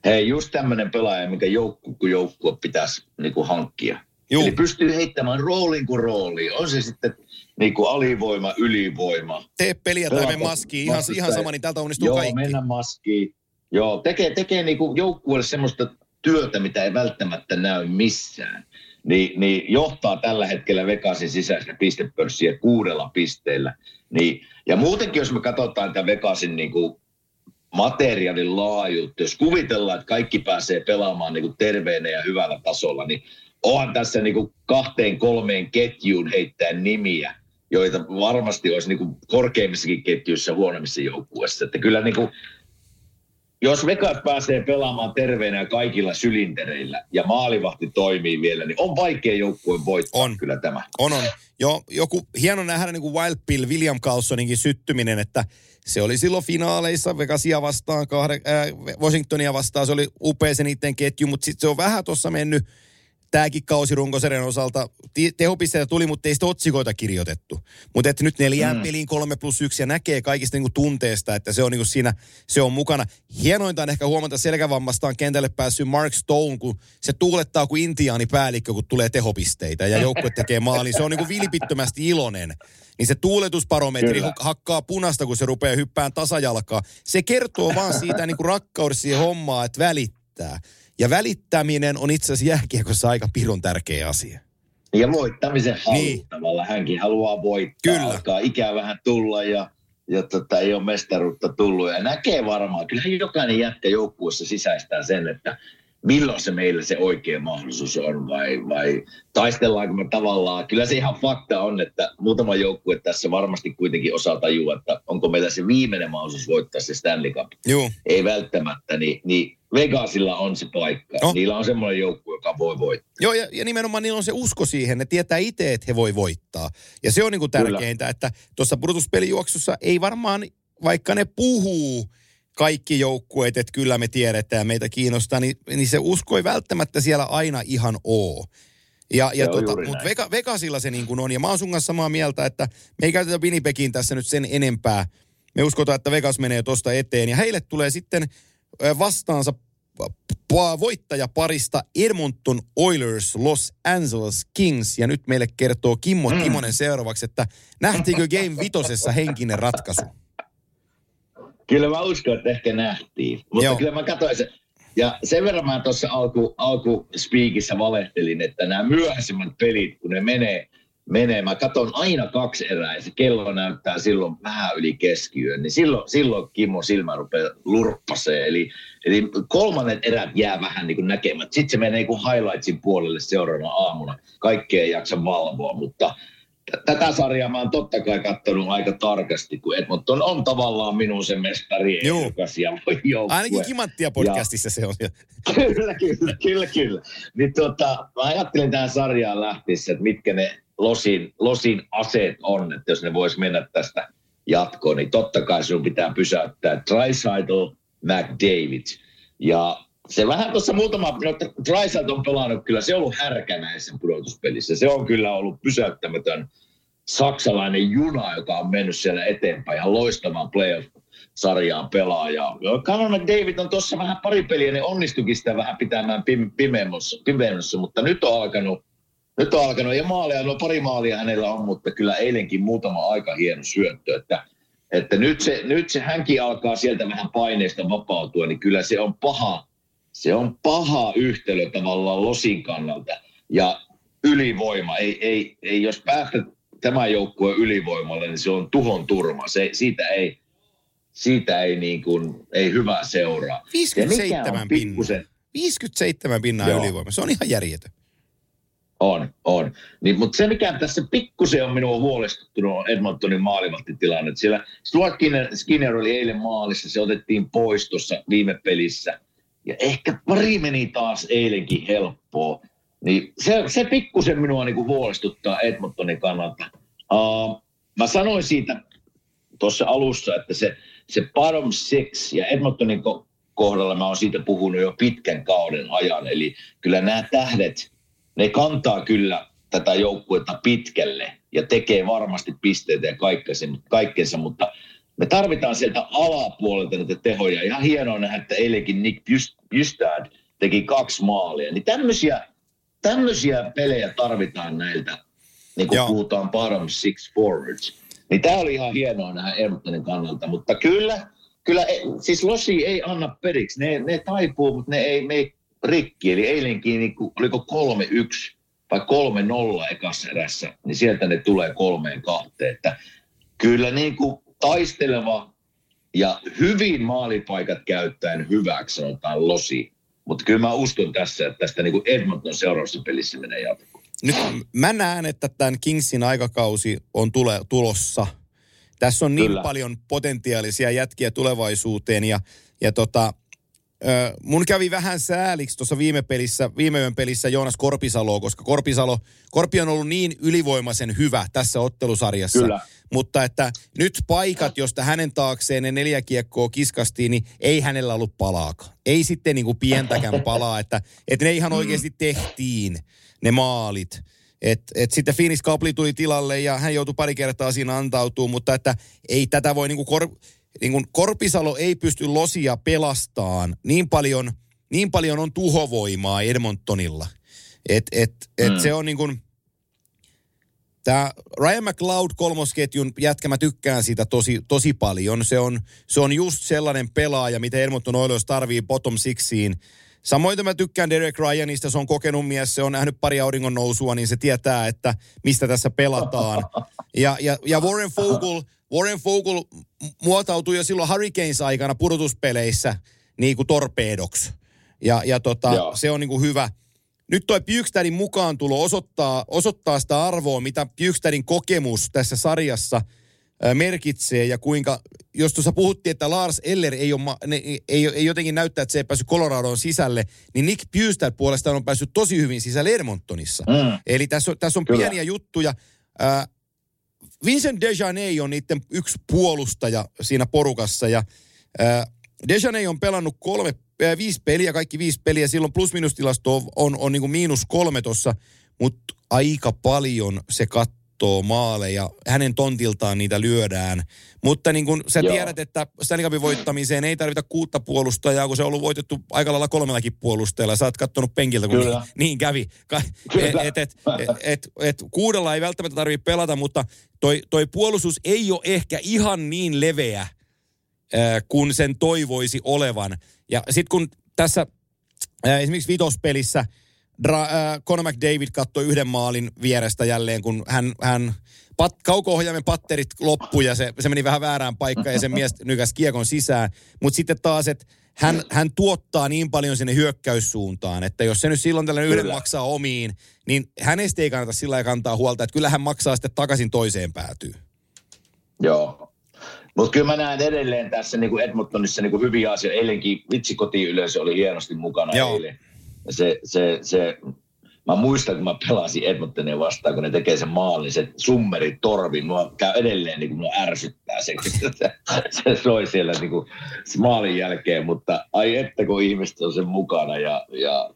Hei, just tämmöinen pelaaja, mikä joukku kuin joukkue pitäisi niin kuin hankkia. Juu. Eli pystyy heittämään roolin kuin rooli. On se sitten niin kuin alivoima, ylivoima. Tee peliä tai Pelata me maskiin, ihan, ihan sama, niin tältä onnistuu Joo, kaikki. mennä maskiin. Joo, tekee, tekee niin kuin joukkueelle semmoista työtä, mitä ei välttämättä näy missään. Niin, niin johtaa tällä hetkellä Vegasin sisäistä pistepörssiä kuudella pisteellä. Niin, ja muutenkin, jos me katsotaan tämän Vegasin niin kuin materiaalin laajuutta, jos kuvitellaan, että kaikki pääsee pelaamaan niin kuin terveenä ja hyvällä tasolla, niin onhan tässä niin kuin kahteen kolmeen ketjuun heittää nimiä, joita varmasti olisi niin kuin korkeimmissakin ketjuissa huonommissa joukkueissa. Että kyllä niin kuin, jos Vegas pääsee pelaamaan terveenä ja kaikilla sylintereillä ja maalivahti toimii vielä, niin on vaikea joukkueen voittaa On. kyllä tämä. On, on. Joo, joku hieno nähdä niin kuin Wild Bill William Carlsoninkin syttyminen, että se oli silloin finaaleissa Vegasia vastaan, kahde, äh, Washingtonia vastaan, se oli upea se niiden ketju, mutta sitten se on vähän tuossa mennyt tämäkin kausi runkosarjan osalta. Tehopisteitä tuli, mutta ei sitä otsikoita kirjoitettu. Mutta että nyt neljään mm. peliin kolme plus yksi ja näkee kaikista niinku tunteesta, että se on niinku siinä, se on mukana. Hienointa on ehkä huomata selkävammastaan kentälle päässyt Mark Stone, kun se tuulettaa kuin intiaani päällikkö, kun tulee tehopisteitä ja joukkue tekee maali. Se on niinku vilpittömästi iloinen. Niin se tuuletusparometri Kyllä. hakkaa punasta, kun se rupeaa hyppään tasajalkaa. Se kertoo vaan siitä niinku rakkaudesta siihen hommaa, että välittää. Ja välittäminen on itse asiassa jääkiekossa aika pirun tärkeä asia. Ja voittamisen halu Niin. tavallaan. Hänkin haluaa voittaa. Kyllä. Alkaa ikää vähän tulla ja, ja tota, ei ole mestaruutta tullut. Ja näkee varmaan, kyllähän jokainen jätkä joukkueessa sisäistää sen, että milloin se meillä se oikea mahdollisuus on vai, vai taistellaanko me tavallaan. Kyllä se ihan fakta on, että muutama joukkue tässä varmasti kuitenkin osaa tajua, että onko meillä se viimeinen mahdollisuus voittaa se Stanley Cup. Joo. Ei välttämättä, niin, niin Vegasilla on se paikka. No. Niillä on semmoinen joukkue, joka voi voittaa. Joo, ja, ja nimenomaan niillä on se usko siihen. Ne tietää itse, että he voi voittaa. Ja se on niinku tärkeintä, että tuossa pudotuspelijuoksussa ei varmaan, vaikka ne puhuu kaikki joukkueet, että kyllä me tiedetään ja meitä kiinnostaa, niin, niin se usko ei välttämättä siellä aina ihan oo. Ja, ja tota, mutta. Vega, Vegasilla se niin kuin on. Ja mä oon sun kanssa samaa mieltä, että me ei käytetä Winnipegiin tässä nyt sen enempää. Me uskotaan, että Vegas menee tuosta eteen. Ja heille tulee sitten vastaansa pa- voittajaparista Edmonton Oilers Los Angeles Kings. Ja nyt meille kertoo Kimmo Mm. Timonen seuraavaksi, että nähtiinkö Game vitosessa henkinen ratkaisu? Kyllä mä uskon, että ehkä nähtiin. Mutta Joo. Kyllä mä katsoin se. Ja sen verran mä tuossa alku, alku speakissä valehtelin, että nämä myöhäisimmät pelit, kun ne menee, menee, mä katson aina kaksi erää ja se kello näyttää silloin vähän yli keskiyön, niin silloin, silloin Kimmo silmä rupeaa lurppaseen. Eli, eli kolmannet erät jää vähän niin kuin näkemät. Sitten se menee niin kuin highlightsin puolelle seuraavana aamuna. Kaikkea ei jaksa valvoa, mutta tätä sarjaa mä oon totta kai katsonut aika tarkasti, kun Edmonton on tavallaan minun se mestari ehdokas ja joukkue. Ainakin Kimanttia podcastissa se on. Kyllä, kyllä, kyllä, kyllä. Niin tota, mä ajattelin tähän sarjaan lähtiessä, että mitkä ne Losin, Losin aseet on, että jos ne vois mennä tästä jatkoon, niin totta kai sinun pitää pysäyttää Dreisaitl, McDavid. Ja se vähän tuossa muutama, no Dreisaitl on pelannut kyllä, se on ollut härkä näissä pudotuspelissä. Se on kyllä ollut pysäyttämätön saksalainen juna, joka on mennyt siellä eteenpäin ja loistavan playoff-sarjaan pelaaja. Conor McDavid on tuossa vähän pari peliä, ne onnistukin sitä vähän pitämään pim- pimeässä, pimeässä, mutta nyt on alkanut nyt on alkanut, ja maalia, no pari maalia hänellä on, mutta kyllä eilenkin muutama aika hieno syöttö, että, että nyt, se, nyt se hänkin alkaa sieltä vähän paineista vapautua, niin kyllä se on paha, se on paha yhtälö tavallaan Losin kannalta. Ja ylivoima, ei, ei, ei jos päästä tämän joukkueen ylivoimalle, niin se on tuhon turma. Se, siitä ei, siitä ei, niin kuin, ei hyvää seuraa. Ja mikä 57 on pinnaa. pikkusen- 57 pinnaa Joo. ylivoima. Se on ihan järjetön. On, on. Niin, mutta se, mikä tässä pikkusen on minua huolestuttunut, on Edmontonin maalivahtitilanne. Siellä Stuart Skinner, Skinner oli eilen maalissa, se otettiin pois tuossa viime pelissä. Ja ehkä pari meni taas eilenkin helppoa. Niin se, se pikkusen minua niin kuin huolestuttaa Edmontonin kannalta. Uh, mä sanoin siitä tuossa alussa, että se, se bottom six ja Edmontonin ko- kohdalla mä oon siitä puhunut jo pitkän kauden ajan. Eli kyllä nämä tähdet, ne kantaa kyllä tätä joukkuetta pitkälle ja tekee varmasti pisteitä ja kaikkensa, mutta me tarvitaan sieltä alapuolelta näitä tehoja. Ihan hienoa nähdä, että eilenkin Nick Bustad teki kaksi maalia. Niin tämmöisiä, tämmöisiä pelejä tarvitaan näiltä, niin kuin Joo. puhutaan bottom six forwards. Niin tämä oli ihan hienoa nähdä Edmontonin kannalta, mutta kyllä, kyllä e- siis Losi ei anna periksi. Ne, ne taipuu, mutta ne ei, me ei rikki. Eli eilenkin, niin kuin, oliko 3-1 vai 3-0 ekassa erässä, niin sieltä ne tulee kolmeen kahteen. Että kyllä niin kuin taisteleva ja hyvin maalipaikat käyttäen hyväksi sanotaan Losi. Mutta kyllä mä uskon tässä, että tästä niin kuin Edmonton seuraavassa pelissä menee jatkoon. Nyt mä näen, että tämän Kingsin aikakausi on tule, tulossa. Tässä on niin Kyllä. paljon potentiaalisia jätkiä tulevaisuuteen ja, ja tota, mun kävi vähän sääliksi tuossa viime pelissä, viime yön pelissä Joonas Korpisaloa, koska Korpisalo, Korpi on ollut niin ylivoimaisen hyvä tässä ottelusarjassa. Kyllä. Mutta että nyt paikat, josta hänen taakseen ne neljä kiekkoa kiskastiin, niin ei hänellä ollut palaakaan. Ei sitten niin kuin pientäkään palaa, että, että ne ihan oikeasti tehtiin, ne maalit. Et, et sitten Finis Kapli tuli tilalle ja hän joutui pari kertaa siinä antautuu, mutta että ei tätä voi niin kuin kor, niin kuin Korpisalo ei pysty losia pelastaan. Niin paljon, niin paljon on tuhovoimaa Edmontonilla. Et, et, et Mm. se on niin kuin, Tämä Ryan McLeod kolmosketjun jätkä, mä tykkään siitä tosi, tosi paljon. Se on, se on just sellainen pelaaja, mitä Edmonton Oilers tarvii bottom sixiin. Samoin mä tykkään Derek Ryanista, se on kokenut mies, se on nähnyt pari auringon nousua, niin se tietää, että mistä tässä pelataan. Ja, ja, ja Warren Fogel, Warren Fogel muotautui jo silloin Hurricanes-aikana pudotuspeleissä niin kuin torpeedoksi. Ja, ja tota, Joo. se on niin kuin hyvä. Nyt toi Bjykstadin mukaan tulo osoittaa, osoittaa sitä arvoa, mitä Bjykstadin kokemus tässä sarjassa merkitsee ja kuinka, jos tuossa puhuttiin, että Lars Eller ei, ole, ne, ei, ei jotenkin näyttää, että se ei päässyt Coloradoon sisälle, niin Nick Bjustad puolestaan on päässyt tosi hyvin sisälle Edmontonissa. Mm. Eli tässä on, tässä on Kyllä. pieniä juttuja. Äh, Vincent Dejaney on niiden yksi puolustaja siinä porukassa ja äh, Dejaney on pelannut kolme, äh, viisi peliä, kaikki viisi peliä. Silloin plus-minus tilasto on, on, on niin kuin miinus kolme tossa, mutta aika paljon se kattoo maaleja. Hänen tontiltaan niitä lyödään. Mutta niin kuin sä Joo. tiedät, että Stanley Cupin voittamiseen ei tarvita kuutta puolustajaa, kun se on ollut voitettu aika lailla kolmellakin puolustajalla. Sä oot kattonut penkiltä, kun Kyllä. niin, kävi. Ka-. Et, et, et, et, et, kuudella ei välttämättä tarvitse pelata, mutta toi, toi puolustus ei ole ehkä ihan niin leveä, kun sen toivoisi olevan. Ja sitten kun tässä esimerkiksi vitospelissä Dra, äh, Conor McDavid katsoi yhden maalin vierestä jälleen, kun hän, hän pat, kauko-ohjaimen patterit loppui ja se, se meni vähän väärään paikkaan ja se mies nykäs kiekon sisään. Mutta sitten taas, että hän, hän tuottaa niin paljon sinne hyökkäyssuuntaan, että jos se nyt silloin tällainen yhden Kyllä. maksaa omiin, niin hänestä ei kannata sillä lailla kantaa huolta, että kyllä hän maksaa sitten takaisin toiseen päätyy. Joo. Mutta kyllä mä näen edelleen tässä niin kuin Edmontonissa niin kuin hyviä asioita. Eilenkin vitsi kotiyleisö oli hienosti mukana Joo. eilen. Ja se, se, se, mä muistan, kun mä pelasin Edmontonia vastaan, kun ne tekee sen maalin, se summeri torvi, mua käy edelleen, niin kuin mua ärsyttää se, kun se, se soi siellä niin kuin maalin jälkeen, mutta ai että kun ihmiset on sen mukana ja, ja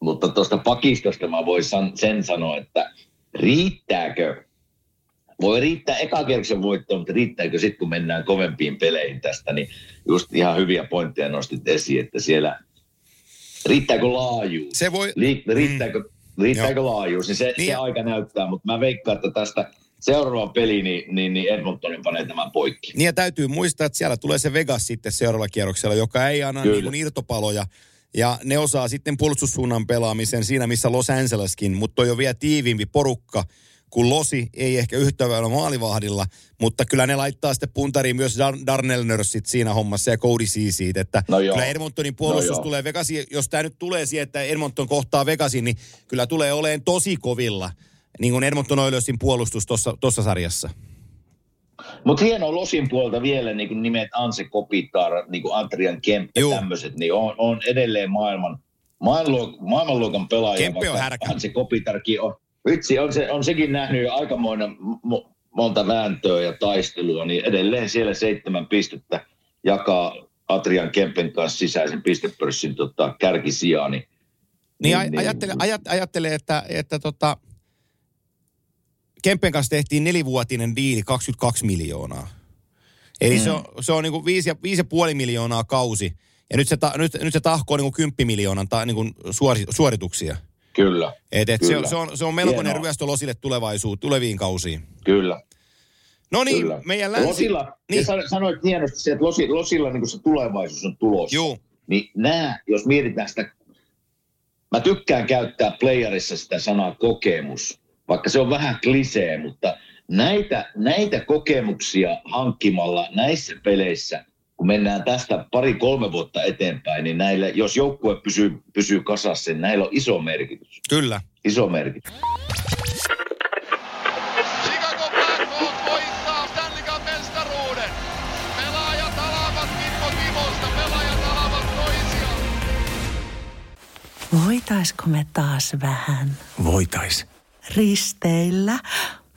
mutta tuosta pakistosta mä voin san, sen sanoa, että riittääkö voi riittää ekakierroksen voittoon, mutta riittääkö sitten, kun mennään kovempiin peleihin tästä, niin just ihan hyviä pointteja nostit esiin, että siellä riittääkö laajuus? Se voi, Li, riittääkö, riittääkö laajuus? Niin se, Niin. se aika näyttää, mutta mä veikkaan, että tästä seuraava peli, niin, niin, niin Edmontonin panee tämän poikki. Niin ja täytyy muistaa, että siellä tulee se Vegas sitten seuraavalla kierroksella, joka ei anna Kyllä. niin kuin irtopaloja. Ja ne osaa sitten puolustussuunnan pelaamisen siinä, missä Los Angeleskin, mutta toi on vielä tiiviimpi porukka kuin Losi, ei ehkä yhtä vielä maalivahdilla, mutta kyllä ne laittaa sitten puntariin myös Dar- Darnell Nursit siinä hommassa ja Cody Ceesit, että No joo. kyllä Edmontonin puolustus No joo. tulee Vegasiin, jos tämä nyt tulee siihen, että Edmonton kohtaa Vegasin, niin kyllä tulee oleen tosi kovilla, niin kuin Edmonton Oilersin puolustus tuossa sarjassa. Mutta hienoa Losin puolta vielä niin kuin nimet Anse Kopitar, niin kuin Adrian Kempe, Juu. tämmöiset, niin on, on edelleen maailman, maailmanluok, maailmanluokan pelaaja. Kempe on härkä. Anse Kopitarkin on. Vitsi, on, se, on sekin nähnyt jo aikamoinen mo, monta vääntöä ja taistelua, niin edelleen siellä seitsemän pistettä jakaa Adrian Kempen kanssa sisäisen pistepörssin tota, kärkisijaa. Niin, Niin, niin ajattele, ajat, ajattele, että, että tota, Kempen kanssa tehtiin nelivuotinen diili 22 miljoonaa. Eli mm. se on, se on niin kuin viisi, ja, viisi ja puoli miljoonaa kausi. Ja nyt se, ta, nyt, nyt se tahkoo niin kuin 10 miljoonan ta, niin kuin suori, suorituksia. Kyllä, Et, et se, Kyllä. se, on, se on melkoinen Hienoa. ryöstö Losille tulevaisuuteen, tuleviin kausiin. kyllä. No niin, Kyllä. meidän länsi... Losilla, niin. Sanoit hienosti se, että Losi, Losilla niin se tulevaisuus on tulossa. Juu, Niin nämä, jos mietitään sitä, mä tykkään käyttää playerissa sitä sanaa kokemus, vaikka se on vähän klisee, mutta näitä, näitä kokemuksia hankkimalla näissä peleissä, kun mennään tästä pari-kolme vuotta eteenpäin, niin näille, jos joukkue pysyy, pysyy kasassa, niin näillä on iso merkitys. kyllä. Iso merkitys. Voitaisko me taas vähän Voitais. risteillä?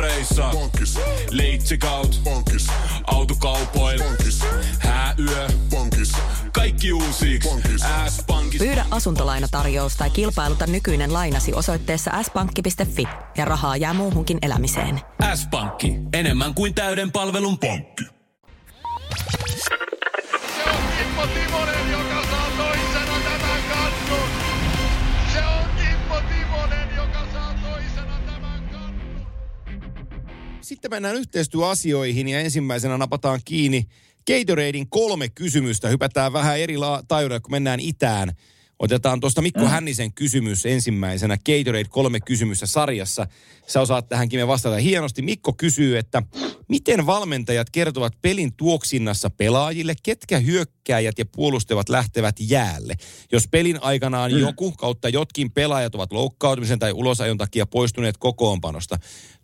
Polttereissa. Bonkis. Leitsikaut. Bonkis. Autokaupoil. Bonkis. Hääyö. Bonkis. Kaikki uusi. S-pankki. Pyydä asuntolainatarjous tai kilpailuta nykyinen lainasi osoitteessa s-pankki.fi ja rahaa jää muuhunkin elämiseen. S-pankki. Enemmän kuin täyden palvelun pankki. Sitten mennään yhteistyöasioihin ja ensimmäisenä napataan kiinni Gatoradein kolme kysymystä. Hypätään vähän eri la- taajuudella, kun mennään itään. Otetaan tuosta Mikko mm. Hännisen kysymys ensimmäisenä. Gatorade kolme kysymystä sarjassa. Sä osaat tähänkin me vastata hienosti. Mikko kysyy, että miten valmentajat kertovat pelin tuoksinnassa pelaajille, ketkä hyökkääjät ja puolustavat lähtevät jäälle? Jos pelin aikanaan mm. joku kautta jotkin pelaajat ovat loukkaantumisen tai ulosajon takia poistuneet kokoonpanosta,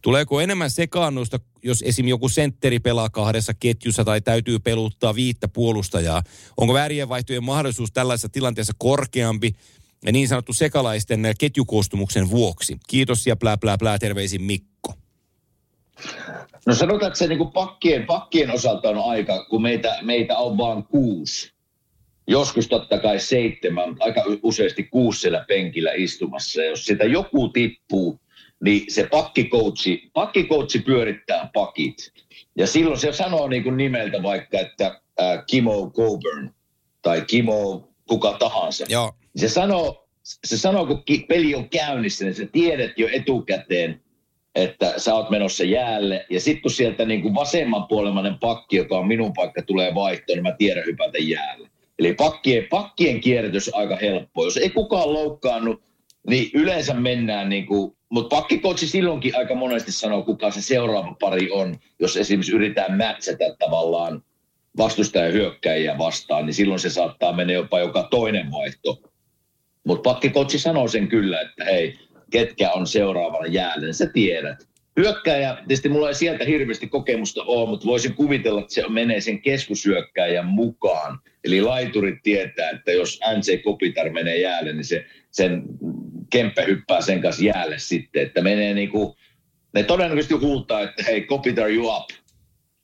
Tuleeko enemmän sekaannusta, jos esim. joku sentteri pelaa kahdessa ketjussa tai täytyy peluttaa viittä puolustajaa? Onko väärien vaihtojen mahdollisuus tällaisessa tilanteessa korkeampi ja niin sanottu sekalaisten ketjukoostumuksen vuoksi? Kiitos ja plää plää plää, terveisin Mikko. No sanotaan, että se niin pakkien, pakkien osalta on aika, kun meitä, meitä on vain kuusi. Joskus totta kai seitsemän, aika useasti kuusi siellä penkillä istumassa. Ja jos sitä joku tippuu, niin se pakkikoutsi, pakkikoutsi pyörittää pakit. Ja silloin se sanoo niin kuin nimeltä vaikka, että äh, Kimo Coburn tai Kimo kuka tahansa. Joo. Se sanoo, se sanoo, kun peli on käynnissä, niin sä tiedät jo etukäteen, että sä oot menossa jäälle. Ja sitten kun sieltä niin kuin vasemmanpuolemainen pakki, joka on minun paikka, tulee vaihtoon, niin mä tiedän hypätä jäälle. Eli pakkien, pakkien kierrätys on aika helppo. Jos ei kukaan loukkaannut, niin yleensä mennään niin kuin mutta pakkikoutsi silloinkin aika monesti sanoo, kuka se seuraava pari on. Jos esimerkiksi yritetään mätsätä tavallaan vastustajan hyökkäjiä vastaan, niin silloin se saattaa mennä jopa joka toinen vaihto. Mutta pakkikoutsi sanoo sen kyllä, että hei, ketkä on seuraavana jäällä, niin sä tiedät. Hyökkäjä, tietysti mulla ei sieltä hirveästi kokemusta ole, mutta voisin kuvitella, että se menee sen keskushyökkäjän mukaan. Eli laiturit tietää, että jos NC Kopitar menee jäälle, niin se, sen Kempe hyppää sen kanssa jäälle sitten, että menee niin kuin, ne todennäköisesti huutaa, että hei, Kopitar you up.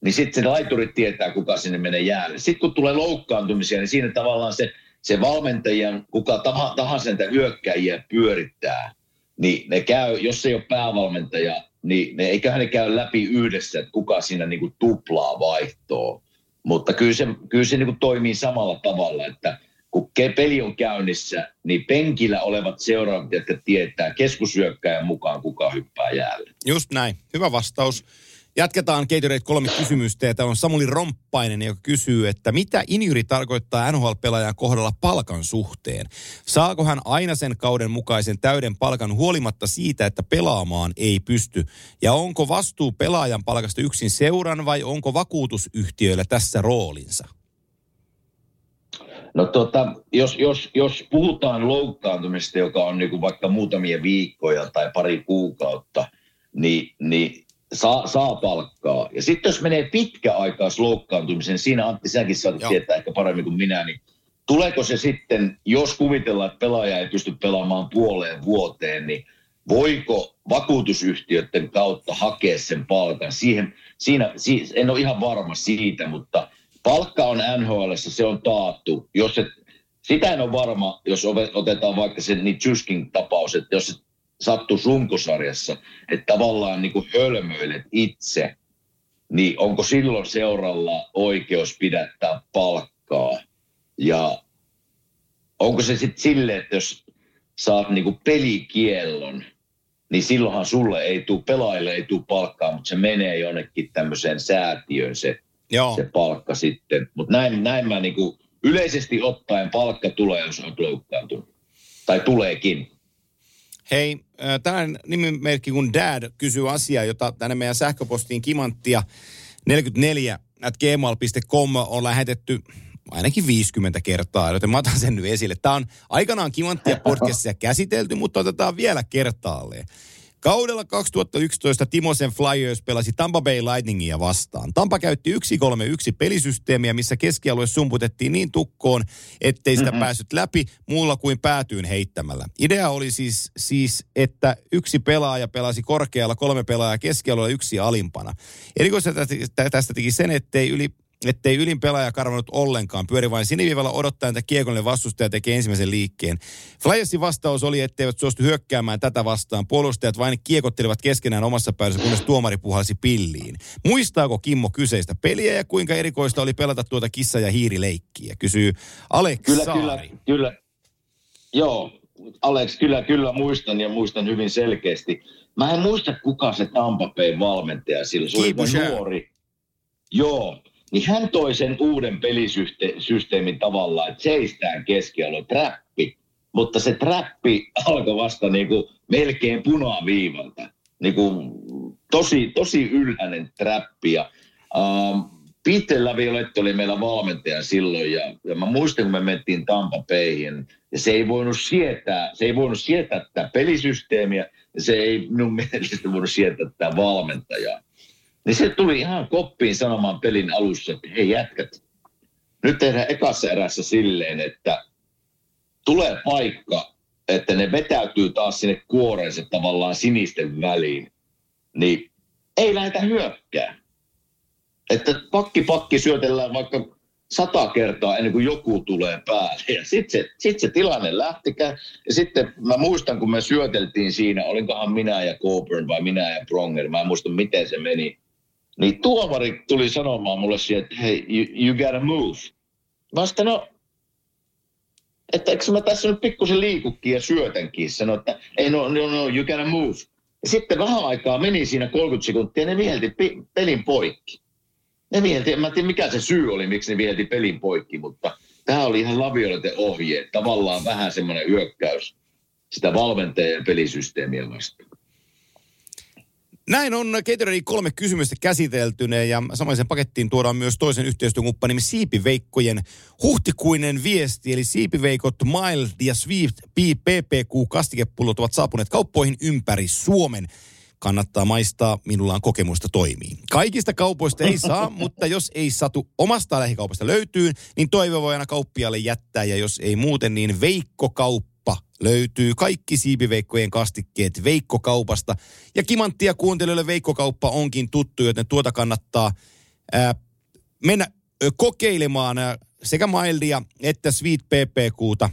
Niin sitten se laiturit tietää, kuka sinne menee jäälle. Sitten kun tulee loukkaantumisia, niin siinä tavallaan se, se valmentajan, kuka tahansa niitä hyökkäjiä pyörittää, niin ne käy, jos ei ole päävalmentaja, niin ne, eiköhän ne käy läpi yhdessä, että kuka siinä niin kuin tuplaa vaihtoa. Mutta kyllä se, kyllä se niin kuin toimii samalla tavalla, että kun peli on käynnissä, niin penkillä olevat seuraavat, jotka tietää keskusyökkäjän mukaan, kuka hyppää jäälle. Just näin. Hyvä vastaus. Jatketaan Gatorade kolme kysymystä. Tämä on Samuli Romppainen, joka kysyy, että mitä injury tarkoittaa NHL-pelaajan kohdalla palkan suhteen? Saako hän aina sen kauden mukaisen täyden palkan huolimatta siitä, että pelaamaan ei pysty? Ja onko vastuu pelaajan palkasta yksin seuran vai onko vakuutusyhtiöillä tässä roolinsa? No tota, jos, jos, jos puhutaan loukkaantumista, joka on niin vaikka muutamia viikkoja tai pari kuukautta, niin, niin saa, saa palkkaa. Ja sitten jos menee pitkäaikais loukkaantumisen, siinä Antti säkin saat tietää ehkä paremmin kuin minä, niin tuleeko se sitten, jos kuvitellaan, että pelaaja ei pysty pelaamaan puoleen vuoteen, niin voiko vakuutusyhtiöiden kautta hakea sen palkan? Siihen, siinä, en ole ihan varma siitä, mutta palkka on NHL, se on taattu. Jos et, sitä en ole varma, jos otetaan vaikka se niin tapaus, että jos et sattuu runkosarjassa, että tavallaan niin kuin hölmöilet itse, niin onko silloin seuralla oikeus pidättää palkkaa? Ja onko se sitten silleen, että jos saat niin kuin pelikiellon, niin silloinhan sulle ei tule, pelaajille ei tule palkkaa, mutta se menee jonnekin tämmöiseen säätiöön se, Joo. se palkka sitten. Mutta näin, näin mä niin kuin, yleisesti ottaen palkka tulee, jos on loukkaantunut. Tai tuleekin. Hei, tällainen nimimerkki kuin Dad kysyy asiaa, jota tänne meidän sähköpostiin kimanttia 44 at gmail.com on lähetetty ainakin 50 kertaa, joten mä otan sen nyt esille. Tämä on aikanaan Kimanttia podcastia käsitelty, mutta otetaan vielä kertaalleen. Kaudella 2011 Timosen Flyers pelasi Tampa Bay Lightningia vastaan. Tampa käytti 1-3-1 pelisysteemiä, missä keskialue sumputettiin niin tukkoon, ettei sitä mm-hmm. päässyt läpi muulla kuin päätyyn heittämällä. Idea oli siis, siis, että yksi pelaaja pelasi korkealla, kolme pelaajaa keskialueella, yksi alimpana. Erikoista tästä teki sen, ettei yli ettei ylin pelaaja karvannut ollenkaan. Pyöri vain sinivivalla odottaen, että kiekollinen vastustaja tekee ensimmäisen liikkeen. Flyersin vastaus oli, etteivät suostu hyökkäämään tätä vastaan. Puolustajat vain kiekottelivat keskenään omassa päädyssä, kunnes tuomari puhalsi pilliin. Muistaako Kimmo kyseistä peliä ja kuinka erikoista oli pelata tuota kissa- ja hiirileikkiä? Kysyy Alex Kyllä, Saari. kyllä, kyllä. Joo, Alex, kyllä, kyllä muistan ja muistan hyvin selkeästi. Mä en muista, kuka se Tampa Bay valmentaja silloin. Se oli nuori. Joo, niin hän toi sen uuden pelisysteemin tavallaan, että seistään keskialue, trappi. Mutta se trappi alkoi vasta niin kuin melkein punaviivalta. Niin kuin tosi, tosi ylhäinen trappi. Ja, um, Peter Laviolette oli meillä valmentaja silloin ja, ja mä muistan, kun me mentiin Tampa Bayhin, ja se ei voinut sietää, se ei voinut sietää tätä pelisysteemiä, ja se ei minun mielestä voinut sietää tätä valmentajaa. Niin se tuli ihan koppiin sanomaan pelin alussa, että hei jätkät, nyt tehdään ekassa erässä silleen, että tulee paikka, että ne vetäytyy taas sinne kuoreensa tavallaan sinisten väliin, niin ei lähdetä hyökkää. Että pakki pakki syötellään vaikka sata kertaa ennen kuin joku tulee päälle. Ja sitten se, sit se tilanne lähtikään. Ja sitten mä muistan, kun me syöteltiin siinä, olinkohan minä ja Coburn vai minä ja Pronger, mä en muista miten se meni. Niin tuomari tuli sanomaan mulle siihen, että hei, you, you gotta move. Vasta no, että eikö mä tässä nyt pikkusen liikukin ja syötänkin. Sanoin, että ei no, no, no, you gotta move. Ja sitten vähän aikaa meni siinä 30 sekuntia ja ne vihelti pelin poikki. Ne vihelti, en mä tiedä mikä se syy oli, miksi ne vihelti pelin poikki, mutta tämä oli ihan laviolite ohje. Tavallaan vähän semmoinen hyökkäys sitä valmentajien pelisysteemiä vastaan. Näin on Gatoradin kolme kysymystä käsiteltyneen ja samaisen pakettiin tuodaan myös toisen yhteistyökumppanimme Siipiveikkojen huhtikuinen viesti. Eli Siipiveikot Mild ja Sweet PPQ kastikepullot ovat saapuneet kauppoihin ympäri Suomen. Kannattaa maistaa, minulla on kokemusta toimii. Kaikista kaupoista ei saa, mutta jos ei satu omasta lähikaupasta löytyy, niin toive voi aina kauppialle jättää ja jos ei muuten, niin Veikko Kauppa löytyy kaikki siipiveikkojen kastikkeet Veikko-kaupasta. Ja kimanttia kuuntelijoille Veikko-kauppa onkin tuttu, joten tuota kannattaa ää, mennä kokeilemaan sekä Mildia että Sweet PPQta.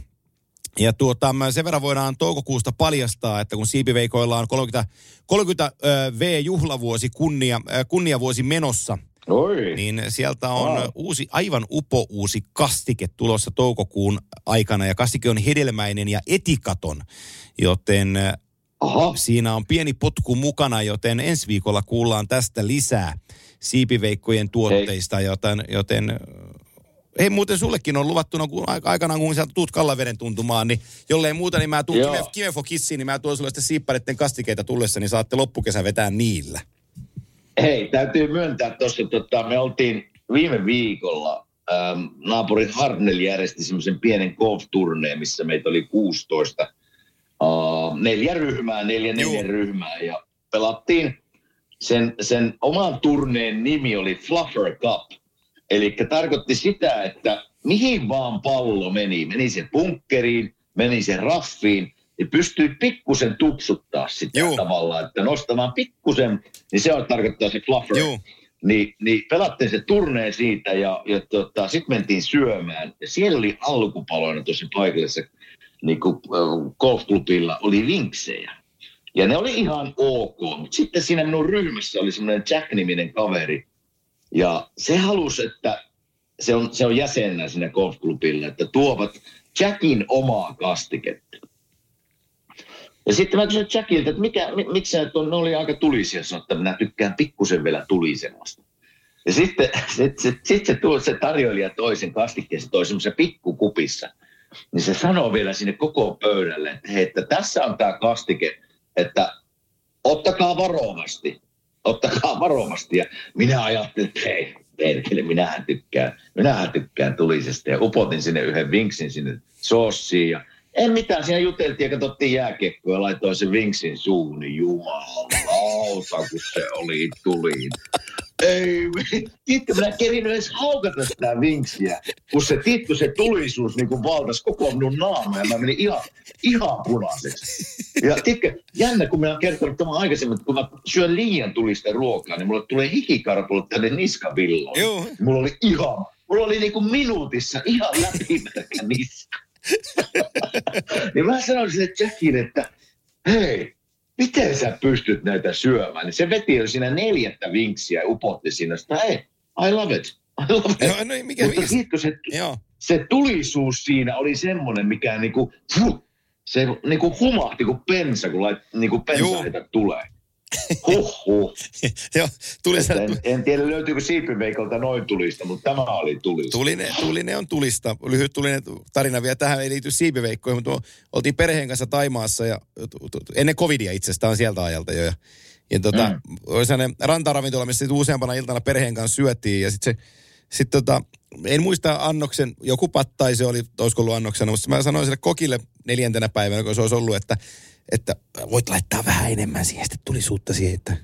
Ja tuota, sen verran voidaan toukokuusta paljastaa, että kun siipiveikoilla on 30, 30 ö, V-juhlavuosi kunnia, kunniavuosi menossa – Oi. niin sieltä on wow. uusi, aivan upo uusi kastike tulossa toukokuun aikana. Ja kastike on hedelmäinen ja etikaton, joten Aha. siinä on pieni potku mukana, joten ensi viikolla kuullaan tästä lisää siipiveikkojen tuotteista, Hei. joten, joten Hei, muuten sullekin on luvattuna, kun aikanaan kun sieltä tuut Kallaveden tuntumaan, niin jollei muuta, niin mä tuun Kimefo Kissiin, niin mä tuon sulle sitten siippareiden kastikeita tullessa, niin saatte loppukesän vetää niillä. Hei, täytyy myöntää tuossa, tota, me oltiin viime viikolla, ähm, naapuri Harnell järjesti semmoisen pienen golf-turneen, missä meitä oli 16, äh, neljä ryhmää, neljä neljä ryhmää, ja pelattiin sen, sen oman turneen nimi oli Fluffer Cup. Eli tarkoitti sitä, että mihin vaan pallo meni, meni se punkkeriin, meni se raffiin, niin pystyy pikkusen tupsuttaa sitä Juu. tavallaan, että nostamaan pikkusen, niin se on tarkoittaa se fluffer. Juu. Niin, niin pelattiin se turneen siitä ja, ja tota, sitten mentiin syömään. Ja siellä oli alkupaloina tosi paikallisessa niin golfklubilla oli vinksejä. Ja ne oli ihan ok, mutta sitten siinä minun ryhmässä oli semmoinen Jack-niminen kaveri. Ja se halusi, että se on, se on jäsenä siinä golfklubilla, että tuovat Jackin omaa kastiketta. Ja sitten mä kysyin Jackilta, että mikä, miksi sä, ne oli aika tulisia, sanoa, että minä tykkään pikkusen vielä tulisemmasta. Ja sitten sit, sit, sit se, tuo, se tarjoilija toisen kastikkeen, se toi semmoisen pikkukupissa. Niin se sanoo vielä sinne koko pöydälle, että, hei, että tässä on tämä kastike, että ottakaa varovasti. Ottakaa varovasti. Ja minä ajattelin, että hei, perkele, minähän tykkään, minähän tykkään tulisesta. Ja upotin sinne yhden vinksin sinne soossiin ja en mitään, siinä juteltiin ja katsottiin jääkiekkoa ja laitoin sen vinksin suun, niin jumalauta, kun se oli tuliin. Ei, tiedätkö, minä kerin edes haukata sitä vinksiä, kun se, tiedätkö, se tulisuus niin kuin valtas koko minun naama ja mä menin ihan, ihan punaiseksi. Ja tiedätkö, jännä, kun minä olen kertonut tämän aikaisemmin, että kun mä syön liian tulista ruokaa, niin mulle tulee hikikarpulut tänne niskavilloon. Mulla oli ihan, mulla oli niin kuin minuutissa ihan läpimärkä niska. niin mä sanoin sille Jackille, että hei, miten sä pystyt näitä syömään? Niin se veti jo siinä neljättä vinksiä ja upotti siinä, että hei, I love it. I love it. Joo, no, mikä Mutta tiedätkö, se, Joo. se tulisuus siinä oli semmoinen, mikä niinku, fuh, se niinku humahti kuin pensa, kun lait, niinku pensa tulee. Huhhuh. Joo, tuli se, En, en tiedä löytyykö siipiveikolta noin tulista, mutta tämä oli tulista. Tulinen, tulinen on tulista. Lyhyt tulinen tarina vielä tähän ei liity siipiveikkoihin, mutta oltiin perheen kanssa Taimaassa ja ennen covidia itsestään sieltä ajalta jo. Ja, ja tota, mm. oli sellainen rantaravintola, missä sit useampana iltana perheen kanssa syötiin ja sitten se, sit tota, en muista annoksen, joku pattai se oli, olisiko ollut annoksena, mutta mä sanoin sille kokille neljäntenä päivänä, kun se olisi ollut, että että voit laittaa vähän enemmän siihen, sitten tulisuutta siihen, että,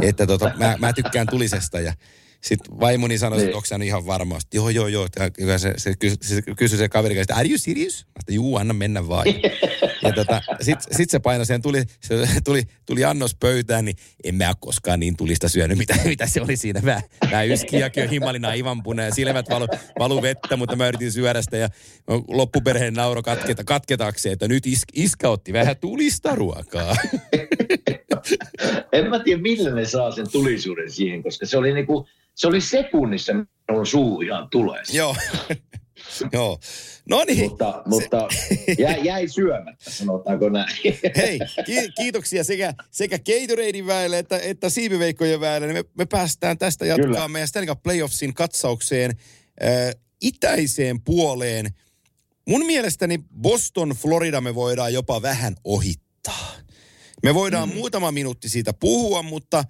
että tota, mä, mä tykkään tulisesta ja sitten vaimoni sanoi, että Niin. onko sä nyt ihan varmasti. Joo, joo, joo. Ja se, se, kysyi, se kysyi se kaveri, että are you serious? Mä sanoin, juu, anna mennä vaan. Ja tota, sitten sit se painoi sen, tuli, se tuli, tuli annos pöytään, niin en mä koskaan niin tulista syönyt, mitä, mitä se oli siinä. Mä, mä yskiäkin jo himalina aivan punainen, silmät valu, valu vettä, mutta mä yritin syödä sitä ja loppuperheen nauro katketa, katketakseen, että nyt is, iskä otti vähän tulista ruokaa. En mä tiedä, millä ne saa sen tulisuuden siihen, koska se oli niinku, se oli sekunnissa, minun suu ihan tulee. Joo. Joo. No niin. Mutta, mutta jäi, jäi syömättä, sanotaanko näin. Hei, ki- kiitoksia sekä, sekä Gatoradein väelle että, että siipiveikkojen väelle. Me, me päästään tästä jatkaa Kyllä. meidän Stanley Cup Playoffsin katsaukseen äh, itäiseen puoleen. Mun mielestäni Boston, Florida me voidaan jopa vähän ohittaa. Me voidaan mm. muutama minuutti siitä puhua, mutta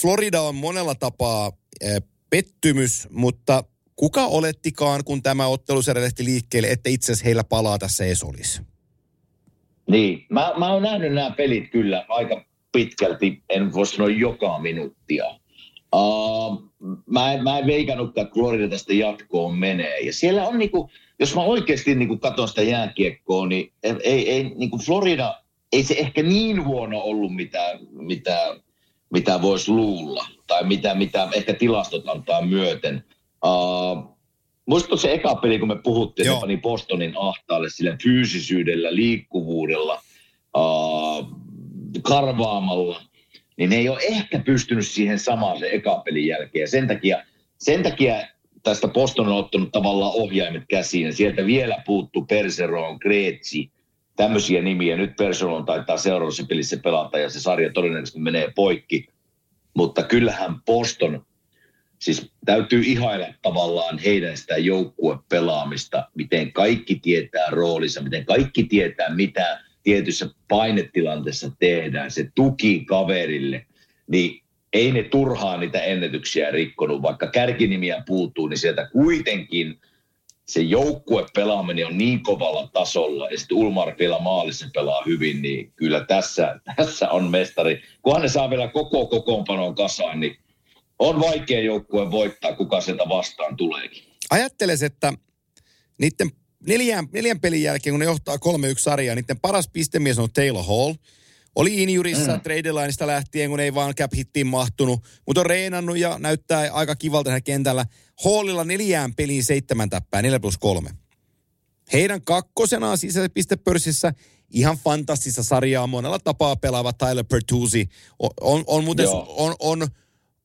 Florida on monella tapaa äh, pettymys, mutta kuka olettikaan, kun tämä ottelusarja lähti liikkeelle, että itse asiassa heillä palaa tässä edes olisi? Niin, mä, mä oon nähnyt nämä pelit kyllä aika pitkälti, en voi sanoa joka minuuttia. Uh, mä, en, mä en veikannutkaan, että Florida tästä jatkoon menee. Ja siellä on niinku, jos mä oikeasti niinku katson sitä jääkiekkoa, niin ei, ei niinku Florida, ei se ehkä niin huono ollut, mitä, mitä, mitä voisi luulla. Tai mitä, mitä ehkä tilastot antaa myöten. Uh, Muistatko se eka peli, kun me puhuttiin, Joo. että ne pani Bostonin ahtaalle sillä fyysisyydellä, liikkuvuudella, uh, karvaamalla, niin ne ei ole ehkä pystynyt siihen samaan se eka pelin jälkeen. Sen takia, sen takia tästä Boston on ottanut tavallaan ohjaimet käsiin. Ja sieltä vielä puuttuu Perseron, Kreetsi, tämmöisiä nimiä. Nyt Perseron taitaa seuraavassa pelissä pelata ja se sarja todennäköisesti menee poikki. Mutta kyllähän Boston, siis täytyy ihailla tavallaan heidän sitä joukkuepelaamista, miten kaikki tietää roolinsa, miten kaikki tietää, mitä tietyssä painetilanteessa tehdään, se tuki kaverille, niin ei ne turhaan niitä ennätyksiä rikkonut, vaikka kärkinimiä puuttuu, niin sieltä kuitenkin se joukkuepelaaminen on niin kovalla tasolla, ja sitten Ulmar vielä maalissa pelaa hyvin, niin kyllä tässä, tässä on mestari. Kunhan ne saa vielä koko kokoonpanon kasaan, niin on vaikea joukkue voittaa, kuka sieltä vastaan tuleekin. Ajatteles, että niiden neljän, neljän pelin jälkeen, kun ne johtaa 3-1 sarjaa, niiden paras pistemies on Taylor Hall. Oli injurissa mm. trade lineista lähtien, kun ei vaan cap hittiin mahtunut, mutta on reenannut ja näyttää aika kivalta siinä kentällä. Hallilla neljään peliin seitsemän täppää, 4 plus 3. Heidän kakkosenaan sisäpistepörssissä ihan fantastista sarjaa monella tapaa pelaava Tyler Pertuzzi. On, on, on muuten, Joo. on, on,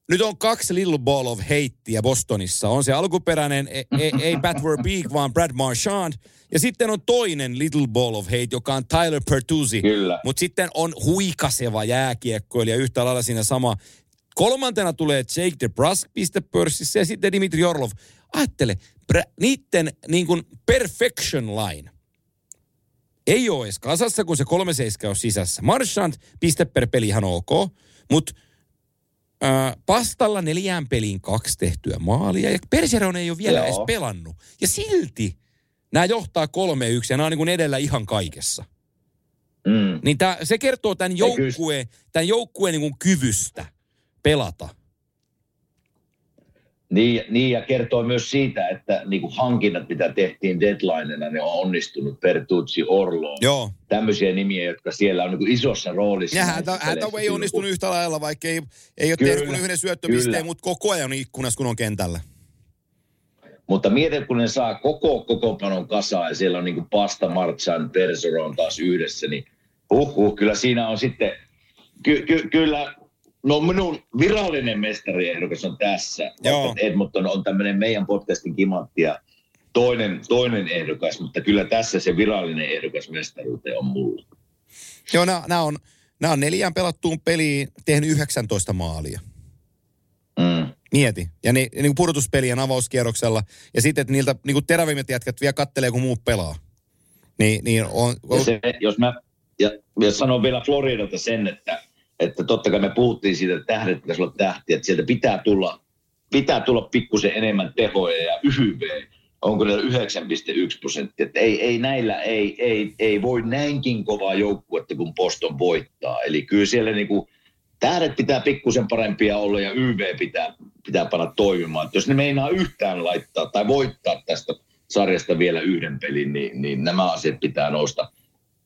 nyt on kaksi Little Ball of Hateia Bostonissa. On se alkuperäinen, ei, ei, ei Pat Verbeek, vaan Brad Marchand. Ja sitten on toinen Little Ball of Hate, joka on Tyler Pertuzzi. Kyllä. Mutta sitten on huikaseva jääkiekkoilija yhtä lailla siinä sama. Kolmantena tulee Jake DeBrusk pistepörssissä ja sitten Dimitri Orlov. Ajattele, bra- niiden niin kuin perfection line ei ole edes kasassa, kun se 3-7 on sisässä. Marchand piste per peli ihan ok, mutta äh, pastalla neljään peliin kaksi tehtyä maalia ja Perseron ei ole vielä Joo. edes pelannut. Ja silti nämä johtaa 3-1 ja nämä on niin kuin edellä ihan kaikessa. Mm. Niin tää, se kertoo tämän Ei joukkueen, tämän joukkueen niin kuin kyvystä pelata. Niin, niin, ja kertoo myös siitä, että niin kuin hankinnat, mitä tehtiin deadlinena, ne on onnistunut. Pertuzzi, Orlo, Joo. tämmöisiä nimiä, jotka siellä on niin kuin isossa roolissa. Ja peleissä Hathaway silloin, onnistunut kun- yhtä lailla, vaikka ei, ei ole Kyllä, tehnyt yhden syöttöpisteen, kyllä. mutta koko ajan on ikkunassa, kun on kentällä. Mutta mieti, kun ne saa koko kokoonpanon kasaan ja siellä on niin kuin Pasta, Marchan, Perseron taas yhdessä, niin huh, huh, kyllä siinä on sitten, ky, ky, kyllä, no minun virallinen mestariehdokas on tässä. Joo. Vaikka Edmonton on tämmöinen meidän podcastin kimantti ja toinen, toinen ehdokas, mutta kyllä tässä se virallinen ehdokas mestaruuteen on mulla. Joo, nämä on, nämä on neljään pelattuun peliin tehnyt 19 maalia. Mieti. Ja ne, niin pudotuspelien avauskierroksella. Ja sitten, että niiltä niin kuin terävimmät jätkät vielä kattelee, kun muut pelaa. Niin, niin on, on, Ja se, jos mä ja, ja sanon vielä Floridalta sen, että, että totta kai me puhuttiin siitä, että tähdet pitäisi olla tähtiä, että sieltä pitää tulla, pitää tulla pikkusen enemmän tehoja ja YV on kyllä 9,1 prosenttia. Että ei, ei näillä, ei, ei, ei voi näinkin kovaa joukkuetta kuin Boston voittaa. Eli kyllä siellä niinku, tähdet pitää pikkusen parempia olla ja YV pitää, pitää panna toimimaan. Että jos ne meinaa yhtään laittaa tai voittaa tästä sarjasta vielä yhden pelin, niin, niin nämä asiat pitää nousta,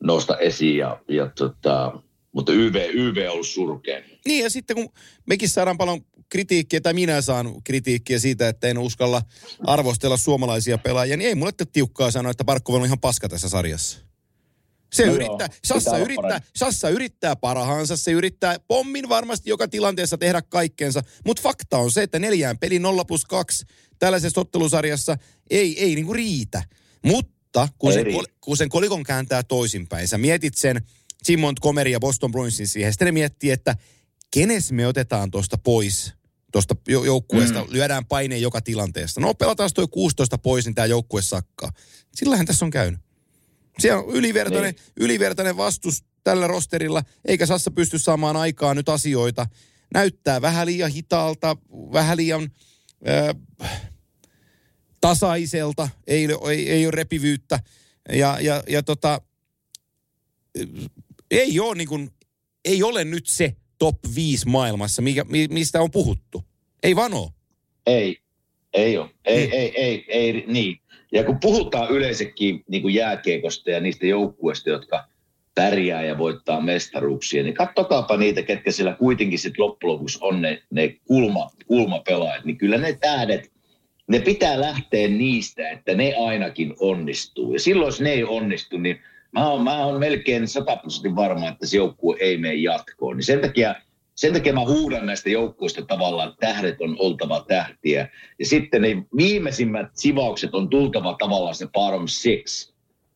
nousta esiin. Ja, ja tota, mutta YV, YV on ollut surkea. Niin ja sitten kun mekin saadaan paljon kritiikkiä, tai minä saan kritiikkiä siitä, että en uskalla arvostella suomalaisia pelaajia, niin ei mulle tiukkaa sanoa, että Barkov on ihan paska tässä sarjassa. Se No joo, yrittää, pitää Sassa yrittää, parempi. Sassa yrittää parhaansa, se yrittää pommin varmasti joka tilanteessa tehdä kaikkeensa, mutta fakta on se, että neljään peli 0 plus 2 tällaisessa ottelusarjassa ei, ei niinku riitä. Mutta kun Ei sen, riitä. kol- kun sen kolikon kääntää toisinpäin, sä mietit sen Jim Montgomery ja Boston Bruinsin siihen, sitten ne miettii, että kenes me otetaan tuosta pois, tuosta joukkueesta, mm. lyödään paineen joka tilanteesta. No pelataan toi 16 pois, niin tämä joukkue sakkaa. Sillähän tässä on käynyt. Siellä on ylivertainen, Niin. ylivertainen vastus tällä rosterilla, eikä Sassa pysty saamaan aikaa nyt asioita. Näyttää vähän liian hitaalta, vähän liian äh, tasaiselta, ei, ei, ei ole repivyyttä. Ja, ja, ja tota, ei ole, niin kuin, ei ole nyt se top 5 maailmassa, mikä, mi- mistä on puhuttu. Ei vaan ole. Ei, ei ole. Ei, Niin. ei, ei, ei, niin. Ja kun puhutaan yleensäkin niin kuin jääkiekosta ja niistä joukkueista, jotka pärjää ja voittaa mestaruuksia, niin kattokaapa niitä, ketkä siellä kuitenkin sitten loppujen on ne, ne kulma, kulmapelaajat, niin kyllä ne tähdet, ne pitää lähteä niistä, että ne ainakin onnistuu. Ja silloin, jos ne ei onnistu, niin mä oon, mä oon melkein sataprosentin varma, että se joukkue ei mene jatkoon. Niin sen takia, sen takia mä huudan näistä joukkueista tavallaan, että tähdet on oltava tähtiä. Ja sitten ne viimeisimmät sivaukset on tultava tavallaan se bottom six.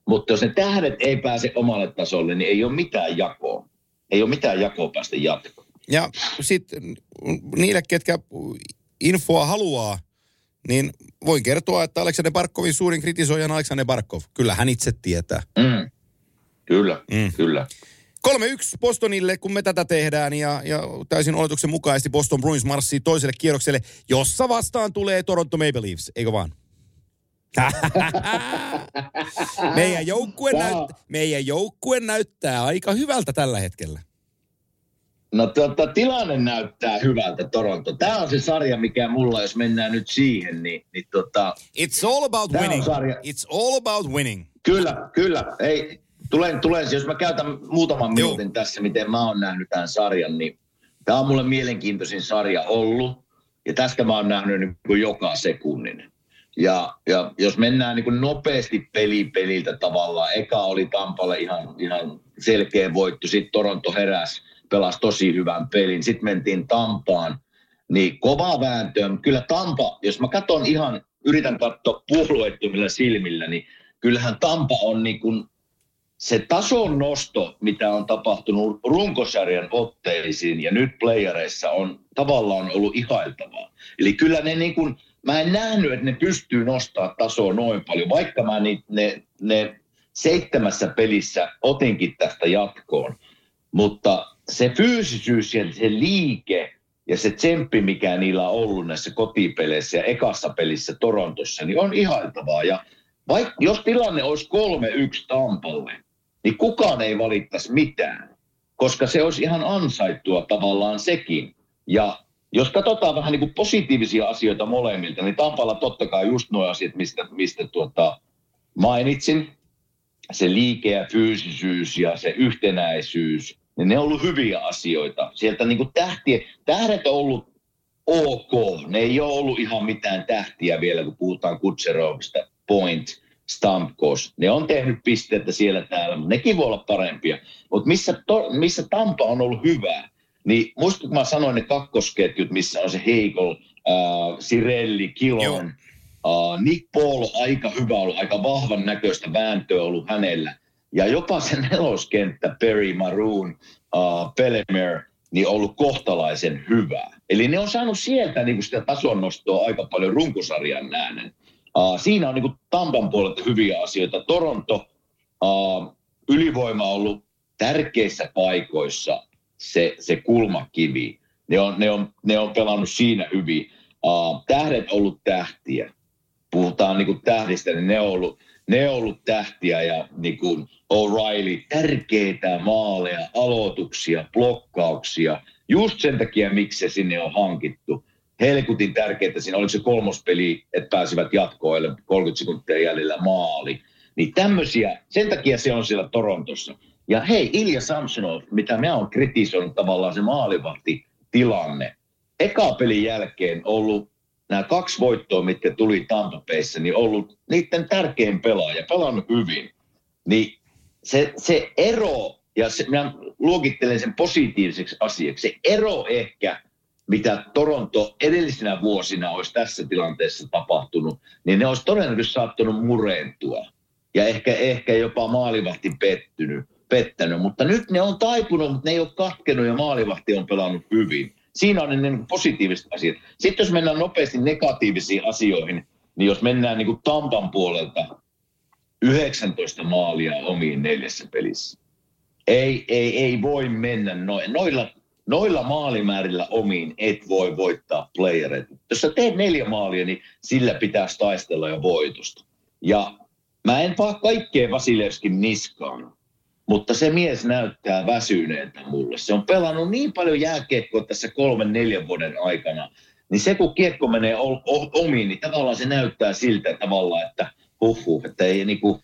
Mutta jos ne tähdet ei pääse omalle tasolle, niin ei ole mitään jakoa. Ei ole mitään jakoa päästä jatkoon. Ja sitten niille, ketkä infoa haluaa, niin voin kertoa, että Aleksander Barkovin suurin kritisoija on Aleksander Barkov. Kyllä hän itse tietää. Mm. Kyllä, Mm. kyllä. 3-1 Bostonille, kun me tätä tehdään, ja, ja täysin oletuksen mukaisesti Boston Bruins marssii toiselle kierrokselle, jossa vastaan tulee Toronto Maple Leafs, eikö vaan? meidän, joukkue näyt, meidän joukkue näyttää aika hyvältä tällä hetkellä. No tota, tilanne näyttää hyvältä Toronto. Tämä on se sarja, mikä mulla, jos mennään nyt siihen, niin, niin tota, It's all about winning. sarja. It's all about winning. Kyllä, kyllä. Ei, tulen, tulen, jos mä käytän muutaman Joo. minuutin tässä, miten mä oon nähnyt tämän sarjan, niin tämä on mulle mielenkiintoisin sarja ollut. Ja tästä mä oon nähnyt niin kuin joka sekunnin. Ja, ja jos mennään niin kuin nopeasti peli peliltä tavallaan, eka oli Tampalle ihan, ihan selkeä voitto, sitten Toronto heräsi, pelasi tosi hyvän pelin, sitten mentiin Tampaan, niin kova vääntö. Kyllä Tampa, jos mä katson ihan, yritän katsoa puolueettomilla silmillä, niin kyllähän Tampa on niin kuin se tason nosto, mitä on tapahtunut runkosarjan otteisiin ja nyt playereissa on tavallaan ollut ihailtavaa. Eli kyllä ne niin kuin, mä en nähnyt, että ne pystyy nostaa tasoa noin paljon, vaikka mä ni, ne, ne seitsemässä pelissä otinkin tästä jatkoon. Mutta se fyysisyys ja se liike ja se tsemppi, mikä niillä on ollut näissä kotipeleissä ja ekassa pelissä Torontossa, niin on ihailtavaa. Ja vaikka, jos tilanne olisi 3-1 Tampalle, niin kukaan ei valittaisi mitään, koska se olisi ihan ansaittua tavallaan sekin. Ja jos katsotaan vähän niin kuin positiivisia asioita molemmilta, niin Tampalla totta kai just nuo asiat, mistä, mistä tuota, mainitsin, se liike ja fyysisyys ja se yhtenäisyys, niin ne on ollut hyviä asioita. Sieltä niin kuin tähtiä, tähdet on ollut ok, ne ei ole ollut ihan mitään tähtiä vielä, kun puhutaan Kutserovista, Point, Stamkos. Ne on tehnyt pisteitä siellä täällä, mutta nekin voi olla parempia. Mutta missä, to, missä Tampa on ollut hyvä, niin muistatko kun mä sanoin ne kakkosketjut, missä on se Heikol, äh, Sirelli, Kilon, äh, Nick Paul on aika hyvä ollut, aika vahvan näköistä vääntöä ollut hänellä. Ja jopa se neloskenttä, Perry, Maroon, uh, Pellemer, niin ollut kohtalaisen hyvää. Eli ne on saanut sieltä niin sitä tason nostoa aika paljon runkosarjan nähden. Uh, siinä on niin kuin Tampan puolelta hyviä asioita. Toronto, uh, ylivoima on ollut tärkeissä paikoissa se, se kulmakivi. Ne on, ne, on, ne on pelannut siinä hyvin. Uh, tähdet ollut tähtiä. Puhutaan niin kuin tähdistä, niin ne on ollut, ne on ollut tähtiä ja niin kuin O'Reilly, tärkeitä maaleja, aloituksia, blokkauksia. Just sen takia, miksi se sinne on hankittu. Helkutin tärkeää siinä, oliko se kolmospeli, että pääsivät jatkoille 30 sekuntia jäljellä maali. Niin tämmöisiä, sen takia se on siellä Torontossa. Ja hei, Ilja Samsonov, mitä mä oon kritisoinut tavallaan se maalivahti tilanne. Eka pelin jälkeen ollut nämä kaksi voittoa, mitkä tuli Tampapeissa, niin ollut niiden tärkein pelaaja, pelannut hyvin. Niin se, se ero, ja se, minä luokittelen sen positiiviseksi asiaksi, se ero ehkä, mitä Toronto edellisinä vuosina olisi tässä tilanteessa tapahtunut, niin ne olisi todennäköisesti saattanut murentua. Ja ehkä, ehkä jopa maalivahti pettynyt, pettänyt. Mutta nyt ne on taipunut, mutta ne ei ole katkenut ja maalivahti on pelannut hyvin. Siinä on ne niin positiiviset asiat. Sitten jos mennään nopeasti negatiivisiin asioihin, niin jos mennään niin kuin Tampan puolelta 19 maalia omiin neljässä pelissä. Ei, ei, ei voi mennä noin. Noilla, noilla maalimäärillä omiin et voi voittaa playereita. Jos sä teet neljä maalia, niin sillä pitäisi taistella jo voitosta. Ja mä en vaan kaikkea Vasilevskin niskaan. Mutta se mies näyttää väsyneeltä mulle. Se on pelannut niin paljon jääkiekkoa tässä kolmen, neljän vuoden aikana. Niin se kun kiekko menee omiin, niin tavallaan se näyttää siltä tavalla, että huhu, että ei niinku,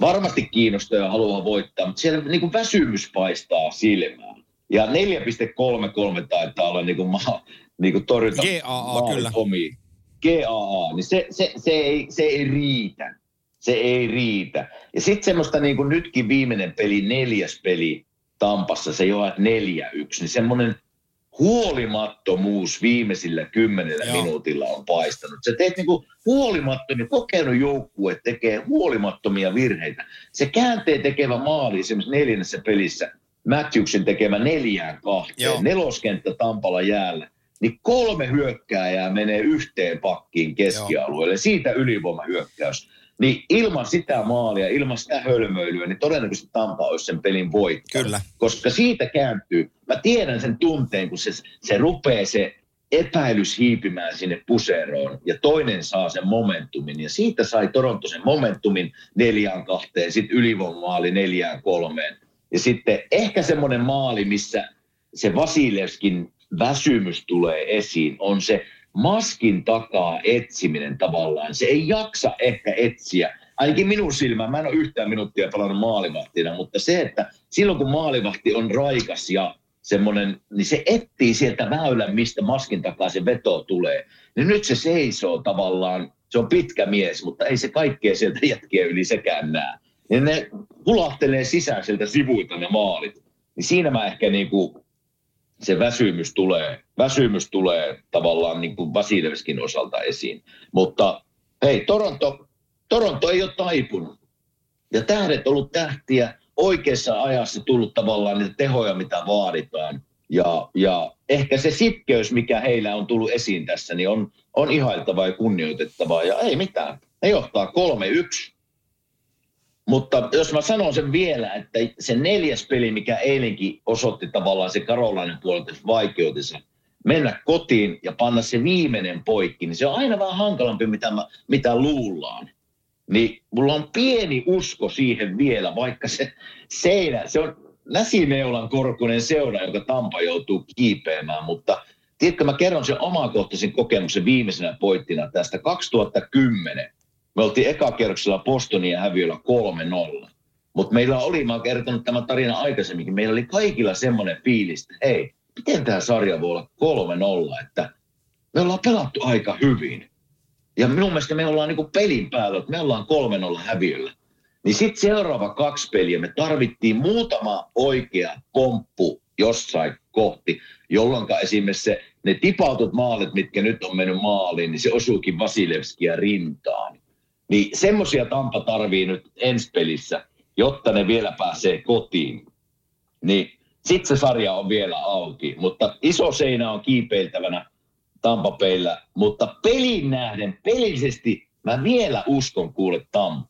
varmasti kiinnosta ja haluaa voittaa, mutta siellä niinku väsymys paistaa silmään. Ja 4,33 taitaa olla niinku, ma, niinku torjuta GAA kyllä. omiin. GAA, niin se, se, se, ei, se ei riitä se ei riitä. Ja sitten semmoista niin kuin nytkin viimeinen peli, neljäs peli Tampassa, se neljä yksi, niin semmoinen huolimattomuus viimeisillä kymmenellä Joo. minuutilla on paistanut. Se teet niin kuin huolimattomia, kokenut joukkue tekee huolimattomia virheitä. Se käänteen tekevä maali esimerkiksi neljännessä pelissä, Matthewsin tekemä neljään kahteen, Joo. neloskenttä Tampalla jäällä, niin kolme hyökkääjää menee yhteen pakkiin keskialueelle. Joo. Siitä ylivoimahyökkäys. Niin ilman sitä maalia, ilman sitä hölmöilyä, niin todennäköisesti Tampa olisi sen pelin voittanut. Kyllä. Koska siitä kääntyy, mä tiedän sen tunteen, kun se, se rupeaa se epäilys hiipimään sinne puseroon ja toinen saa sen momentumin. Ja siitä sai Toronto sen momentumin neljään kahteen, sitten ylivoimaali neljään kolmeen. Ja sitten ehkä semmoinen maali, missä se Vasilevskin väsymys tulee esiin, on se maskin takaa etsiminen tavallaan. Se ei jaksa ehkä etsiä. Ainakin minun silmään, mä en ole yhtään minuuttia pelannut maalivahtina, mutta se, että silloin kun maalivahti on raikas ja semmoinen, niin se etsii sieltä väylän, mistä maskin takaa se veto tulee. Niin nyt se seisoo tavallaan, se on pitkä mies, mutta ei se kaikkea sieltä jätkiä yli sekään näe. Ja ne hulahtelee sisään sieltä sivuilta ne maalit. Niin siinä mä ehkä niin kuin se väsymys tulee, väsymys tulee tavallaan niin kuin Vasilevskin osalta esiin. Mutta hei, Toronto, Toronto ei ole taipunut. Ja tähdet ollut tähtiä oikeassa ajassa tullut tavallaan niitä tehoja, mitä vaaditaan. Ja, ja ehkä se sitkeys, mikä heillä on tullut esiin tässä, niin on, on ihailtavaa ja kunnioitettavaa. Ja ei mitään. Ne johtaa 3-1. Mutta jos mä sanon sen vielä, että se neljäs peli, mikä eilenkin osoitti tavallaan se Karolainen puolelta vaikeutensa, mennä kotiin ja panna se viimeinen poikki, niin se on aina vähän hankalampi, mitä, mä, mitä luullaan. Niin mulla on pieni usko siihen vielä, vaikka se seinä, se on näsineulan korkunen seura, joka Tampa joutuu kiipeämään, mutta tiedätkö, mä kerron sen omakohtaisen kokemuksen viimeisenä poittina tästä 2010 me oltiin ekakerroksella Bostonia häviöllä 3-0. Mutta meillä oli, mä oon kertonut tämän tarina aikaisemminkin, meillä oli kaikilla semmoinen fiilis, että hei, miten tämä sarja voi olla 3-0, että me ollaan pelattu aika hyvin. Ja minun mielestä me ollaan niinku pelin päällä, että me ollaan 3-0 häviöllä. Niin sitten seuraava kaksi peliä me tarvittiin muutama oikea pomppu jossain kohti, jolloin esimerkiksi se, ne tipautut maalit, mitkä nyt on mennyt maaliin, niin se osuukin Vasilevskia rintaan. Niin semmoisia Tampa tarvii nyt ensi pelissä. jotta ne vielä pääsee kotiin. Niin sitten se sarja on vielä auki, mutta iso seinä on kiipeiltävänä Tampa Bayllä, mutta pelin nähden, pelillisesti mä vielä uskon kuule Tampa.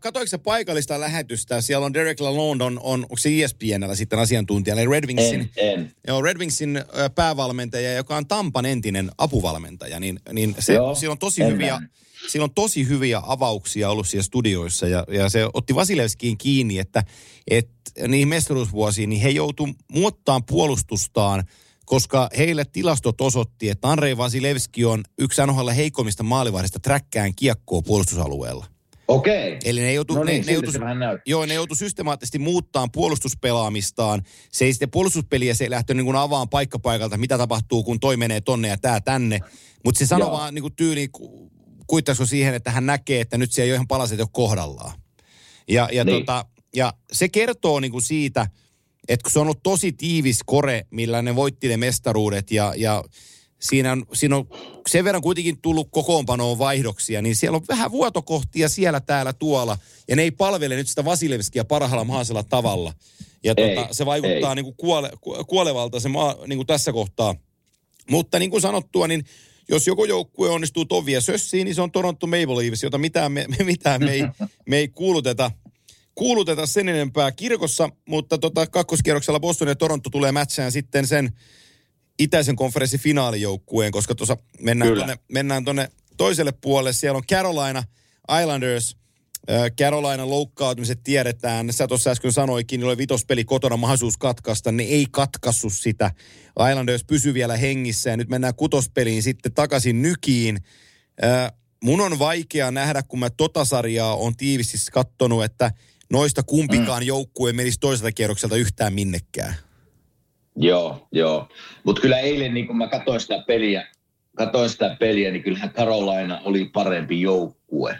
Katoiko se paikallista lähetystä? Siellä on Derek Lalonde, on, on onko se ESPNllä sitten asiantuntija, eli Red Wingsin, En, en. Joo, Red Wingsin päävalmentaja, joka on Tampan entinen apuvalmentaja, niin, niin se, Joo, siinä, on tosi en hyviä, siinä on tosi hyviä avauksia ollut siellä studioissa ja, ja se otti Vasilevskiin kiinni, että, että niihin mestaruusvuosiin niin he joutu muuttaan puolustustaan, koska heille tilastot osoitti, että Andrei Vasilevski on yksi NHL heikommista maalivahdista träkkään kiekkoa puolustusalueella. Okei. Eli ne joutu, No niin, ne, ne joutu, joo, ne joutu systemaattisesti muuttaa puolustuspelaamistaan. Se ei sitten puolustuspeliä se ei lähtenyt niin avaan paikkapaikalta, mitä tapahtuu, kun toi menee tonne ja tää tänne. Mutta se sanoo Joo. vaan niin kuin tyyli, kuittaisiko siihen, että hän näkee, että nyt siellä ei ole ihan palaset ole kohdallaan. Ja, ja, Niin. tota, ja se kertoo niin kuin siitä, että kun se on ollut tosi tiivis kore, millä ne voitti ne mestaruudet ja, ja siinä on, siinä on sen verran kuitenkin tullut kokoonpanoon vaihdoksia, niin siellä on vähän vuotokohtia siellä, täällä, tuolla. Ja ne ei palvele nyt sitä Vasilevskia parhaalla mahdollisella tavalla. Ja Ei, tota, se vaikuttaa ei. niin kuin kuole, ku- kuolevalta se maa niin kuin tässä kohtaa. Mutta niin kuin sanottua, niin jos joku joukkue onnistuu tovia sössiin, niin se on Toronto Maple Leafs, jota mitään me, me, mitään me, ei, me ei kuuluteta, kuuluteta sen enempää kirkossa, mutta tota, kakkoskierroksella Boston ja Toronto tulee mätsään sitten sen itäisen konferenssin finaalijoukkueen, koska tuossa mennään Kyllä. tonne, mennään tonne toiselle puolelle. Siellä on Carolina Islanders, Äh, Carolina loukkaantumiset tiedetään. Sä tuossa äsken sanoikin, niillä oli vitospeli kotona mahdollisuus katkaista. Ne ei katkassu sitä. Islanders pysy vielä hengissä ja nyt mennään kutospeliin sitten takaisin nykiin. Äh, mun on vaikea nähdä, kun mä tota sarjaa on tiivisti kattonut, että noista kumpikaan mm. joukkue menisi toiselta kierrokselta yhtään minnekään. Joo, joo. Mutta kyllä eilen, niin kun mä katsoin sitä peliä, katsoin sitä peliä, niin kyllähän Carolina oli parempi joukkue.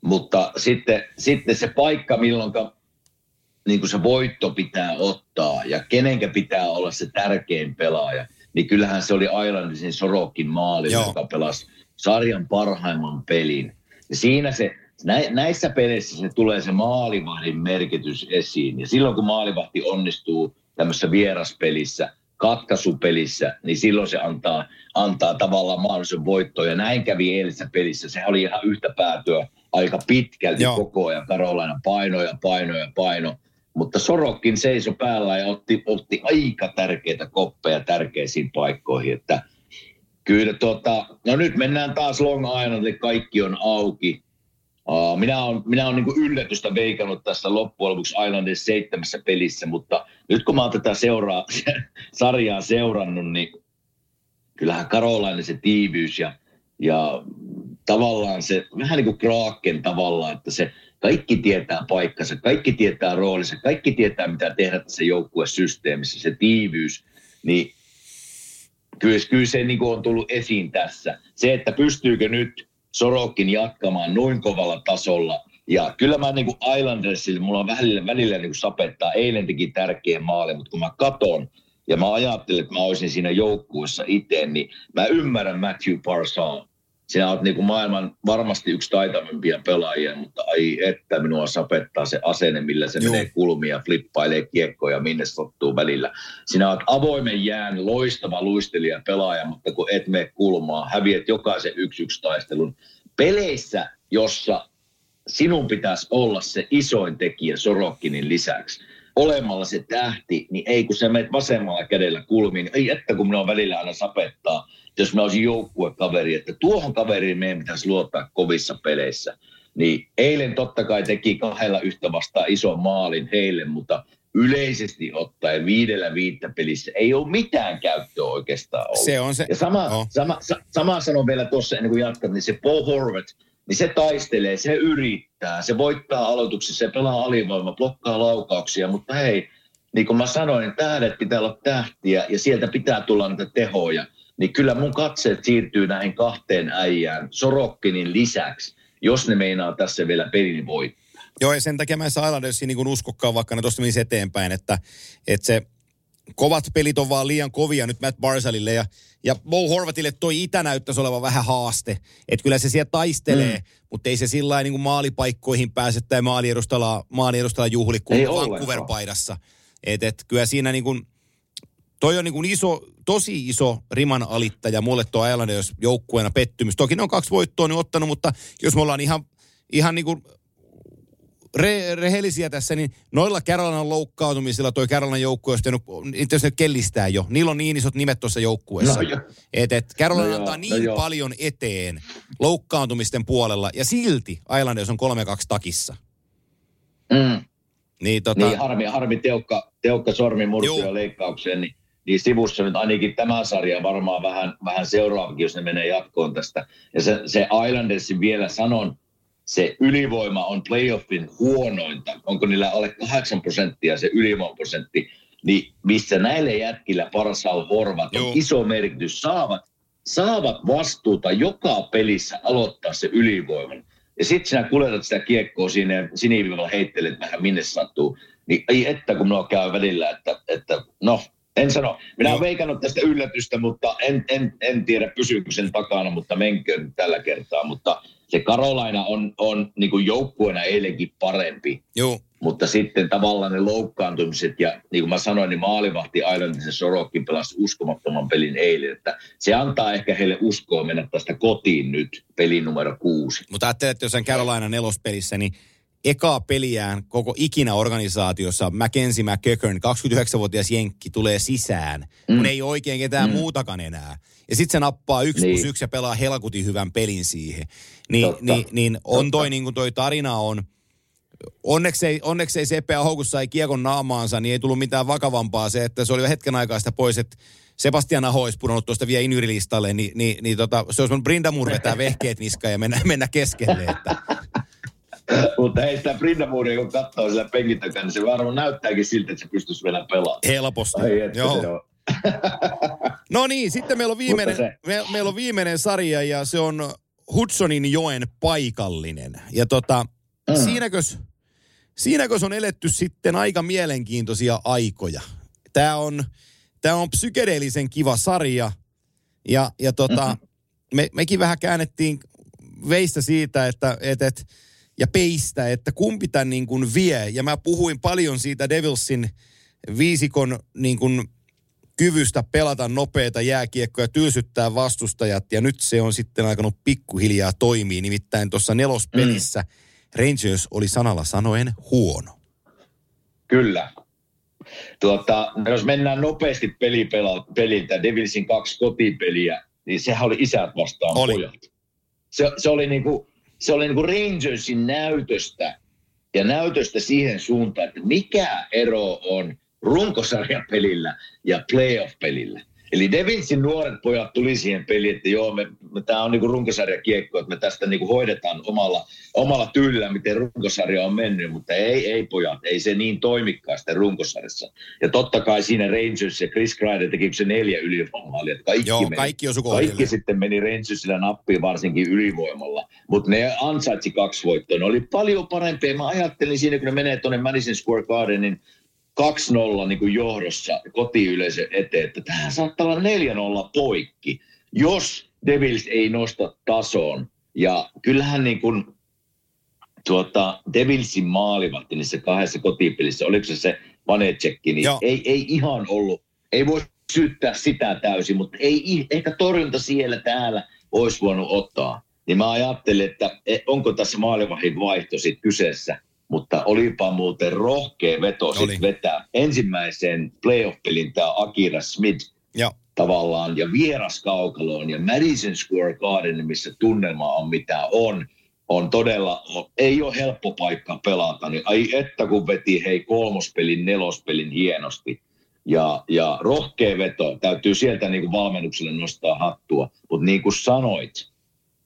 Mutta sitten, sitten se paikka, milloin niin se voitto pitää ottaa ja kenenkä pitää olla se tärkein pelaaja, niin kyllähän se oli Islandisin Sorokin maali, Joo. joka pelasi sarjan parhaimman pelin. Ja siinä se, nä, näissä peleissä se tulee se maalivahdin merkitys esiin. Ja silloin kun maalivahti onnistuu tämmöisessä vieraspelissä, katkaisupelissä, niin silloin se antaa, antaa tavallaan mahdollisen voittoon. Ja näin kävi eilisessä pelissä. Sehän oli ihan yhtä päätyä aika pitkälti Joo. Koko ajan. Karolaina paino ja paino ja paino. Mutta Sorokkin seisoi päällä ja otti, otti aika tärkeitä koppeja tärkeisiin paikkoihin. Että kyllä tuota, no nyt mennään taas Long Islandille, kaikki on auki. Minä olen, minä olen niin yllätystä veikannut tässä loppujen lopuksi Islandin seitsemässä pelissä, mutta nyt kun mä oon tätä seuraa, sarjaa seurannut, niin kyllähän Karolainen se tiivyys ja, ja tavallaan se, vähän niin kuin Kraken tavallaan, että se Kaikki tietää paikkansa, kaikki tietää roolinsa, kaikki tietää mitä tehdä tässä joukkuesysteemissä, se tiivyys, niin kyllä, kyllä se niin on tullut esiin tässä. Se, että pystyykö nyt Sorokin jatkamaan noin kovalla tasolla. Ja kyllä mä niin kuin Islandersille, mulla on välillä, välillä niin kuin sapettaa, eilen teki tärkeä maali, mutta kun mä katon ja mä ajattelen, että mä olisin siinä joukkuessa itse, niin mä ymmärrän Matthew Parson. Sinä olet niin kuin maailman varmasti yksi taitavimpia pelaajia, mutta ai että minua sapettaa se asenne, millä se Joo. menee kulmia, flippailee kiekkoja, minne sattuu välillä. Sinä olet avoimen jään loistava luistelija pelaaja, mutta kun et mene kulmaa, häviät jokaisen yksi yksi taistelun. Peleissä, jossa sinun pitäisi olla se isoin tekijä Sorokkinin lisäksi, olemalla se tähti, niin ei kun sä menet vasemmalla kädellä kulmiin, niin ei että kun minua välillä aina sapettaa, jos mä olisin joukkuekaveri, että tuohon kaveriin meidän pitäisi luottaa kovissa peleissä. Niin eilen totta kai teki kahdella yhtä vastaan ison maalin heille, mutta yleisesti ottaen viidellä viittä pelissä ei ole mitään käyttöä oikeastaan ollut. Se on se. Ja sama, Joo. sama, sa, sama sanon vielä tuossa ennen kuin jatkat, niin se Paul Horvath, niin se taistelee, se yrittää, se voittaa aloituksessa, se pelaa alivoima, blokkaa laukauksia, mutta hei, niin kuin mä sanoin, niin tähdet pitää olla tähtiä ja sieltä pitää tulla niitä tehoja. Niin kyllä mun katseet siirtyy näihin kahteen äijään Sorokkinin lisäksi, jos ne meinaa tässä vielä pelin voittaa. Joo, ja sen takia mä en saa Islandersia niin uskokkaan, vaikka ne tuosta menisi eteenpäin, että, että se kovat pelit on vaan liian kovia nyt Matt Barzalille ja, ja Bo Horvatille toi itä näyttäisi olevan vähän haaste. Että kyllä se siellä taistelee, mm. mutta ei se sillä lailla niin kuin maalipaikkoihin pääse tai maaliedustalla, maaliedustalla juhli kuin. Vancouver-paidassa. Et, et kyllä siinä niin kuin, toi on niin kuin iso, tosi iso riman alittaja mulle tuo Islanders joukkueena pettymys. Toki ne on kaksi voittoa nyt ottanut, mutta jos me ollaan ihan, ihan niin kuin re, rehellisiä tässä, niin noilla Carolinan loukkaantumisilla toi Carolinan joukkue asiassa ne kellistää jo. Niillä on niin isot nimet tuossa joukkueessa. No joo. et, et Carolina No antaa no niin joo. paljon eteen loukkaantumisten puolella, ja silti Islanders on 3-2 takissa. Mm. Niin, tota, Niin harmi, harmi teukka, teukka sormi Joo. murtuja leikkaukseen, niin, niin sivussa nyt ainakin tämä sarja varmaan vähän, vähän seuraavakin, jos ne menee jatkoon tästä. Ja se, se Islandersin vielä sanon, se ylivoima on playoffin huonointa. Onko niillä alle 8 prosenttia se ylivoimaprosentti, niin missä näille jätkillä Parsal Horvat on Joo. iso merkitys. Saavat, saavat vastuuta joka pelissä aloittaa se ylivoiman. Ja sitten sinä kuljetat sitä kiekkoa sinne ja siniviivalla heittelet vähän minne sattuu. Niin ei että kun minua käy välillä, että, että no, en sano. Minä olen veikannut tästä yllätystä, mutta en, en, en tiedä pysyykö sen takana, mutta menköön tällä kertaa. Mutta se Karolaina on, on niin kuin joukkueena eilenkin parempi. joo, Mutta sitten tavallaan ne loukkaantumiset ja niin kuin mä sanoin, niin maalivahti Islandisen Sorokin pelasi uskomattoman pelin eilen. Että se antaa ehkä heille uskoa mennä tästä kotiin nyt pelin numero kuusi. mutta ajattelet, että jos on Carolina nelospelissä, niin ekaa peliään koko ikinä organisaatiossa Mackenzie McEachern, 29-vuotias jenkki, tulee sisään, mm. kun ei oikein ketään mm. muutakaan enää. Ja sitten se nappaa yksi niin. Plus yksi ja pelaa helkutin hyvän pelin siihen. Niin, Totta. niin, niin on toi Totta. niin kuin toi tarina on, onneksi ei, onneksi ei Sepe Ahokussa ei kiekon naamaansa, niin ei tullut mitään vakavampaa se, että se oli jo hetken aikaa sitä pois, että Sebastian Aho olisi pudonnut tuosta vielä injurilistalle, niin, niin, niin tota, se olisi Brindamur vetää vehkeet niskaan ja mennä, mennä keskelle. Että. Mutta ei sitä Brindamuuria, kun katsoo sillä penkin takana, niin se varmaan näyttääkin siltä, että se pystyisi vielä pelaamaan. Helposti. Ai että Joo. se on. No niin, sitten meillä on, viimeinen, me, meillä on viimeinen sarja ja se on Hudsonin joen paikallinen. Ja tota, mm. siinäkös, siinäkös on eletty sitten aika mielenkiintoisia aikoja. Tämä on, tää on psykedeellisen kiva sarja ja, ja tota, mm-hmm. me, mekin vähän käännettiin veistä siitä, että et, et, ja peistä, että kumpi tämän niin kuin vie. Ja mä puhuin paljon siitä Devilsin viisikon niin kuin kyvystä pelata nopeita jääkiekkoja, tylsyttää vastustajat, ja nyt se on sitten alkanut pikkuhiljaa toimii. Nimittäin tuossa nelospelissä mm. Rangers oli sanalla sanoen huono. Kyllä. Tuota, jos mennään nopeasti pelipela, peliltä, Devilsin kaksi kotipeliä, niin sehän oli isät vastaan Oli. pojat. Se, se oli, niinku, se oli niinku Rangersin näytöstä ja näytöstä siihen suuntaan, että mikä ero on runkosarjapelillä ja playoff-pelillä. Eli Devilsin nuoret pojat tuli siihen peliin, että joo, me, me, tämä on niinku runkosarjakiekko, että me tästä niinku hoidetaan omalla, omalla tyylillä, miten runkosarja on mennyt, mutta ei, ei pojat, ei se niin toimikaan sitten runkosarjassa. Ja totta kai siinä Rangers ja Chris Kreider teki se neljä ylivoimaalia, että kaikki, Joo, meni, kaikki kaikki sitten meni Rangersillä nappiin varsinkin ylivoimalla, mutta ne ansaitsi kaksi voittoa. Ne oli paljon parempia. Mä ajattelin siinä, kun ne menee tuonne Madison Square Gardenin 2-0 niin kuin johdossa kotiyleisön eteen, että tähän saattaa olla 4-0 poikki, jos Devils ei nosta tasoon. Ja kyllähän niin kuin, tuota, Devilsin maalivahti niissä kahdessa kotipelissä, oliko se se Vanecekki, niin Joo. ei, ei ihan ollut, ei voi syyttää sitä täysin, mutta ei, ehkä torjunta siellä täällä olisi voinut ottaa. Niin mä ajattelin, että e, onko tässä maalivahdin vaihto sitten kyseessä, mutta olipa muuten rohkea veto sitten vetää ensimmäisen playoff-pelin tämä Akira Smith Joo. tavallaan ja vieras kaukaloon ja Madison Square Garden, missä tunnelma on mitä on, on todella, on, ei ole helppo paikka pelata, niin ai että kun veti hei kolmospelin, nelospelin hienosti. Ja, ja rohkea veto, täytyy sieltä niin kuin valmennukselle nostaa hattua, mutta niin kuin sanoit,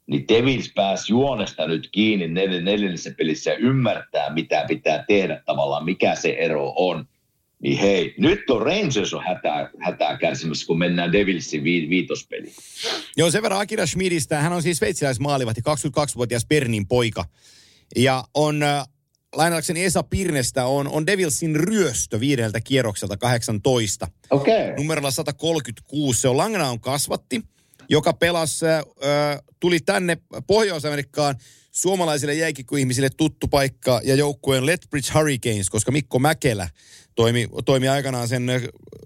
niin Devils pääsi juonesta nyt kiinni nel- neljännessä pelissä ja ymmärtää, mitä pitää tehdä tavallaan, mikä se ero on. Niin hei, nyt on Rangers on hätää, hätää kärsimässä, kun mennään Devilsin vi- viitospeliin. Joo, sen verran Akira Schmidistä. Hän on siis sveitsiläismaalivahti, 22-vuotias Bernin poika. Ja on, äh, lainatakseni Esa Pirnestä, on, on Devilsin ryöstö viideltä kierrokselta 18. Okei. Okay. Numerolla 136. Se on Langnau kasvatti, joka pelasi, äh, tuli tänne Pohjois-Amerikkaan suomalaisille jääkikkoihmisille tuttu paikka ja joukkueen Lethbridge Hurricanes, koska Mikko Mäkelä toimi, toimi aikanaan sen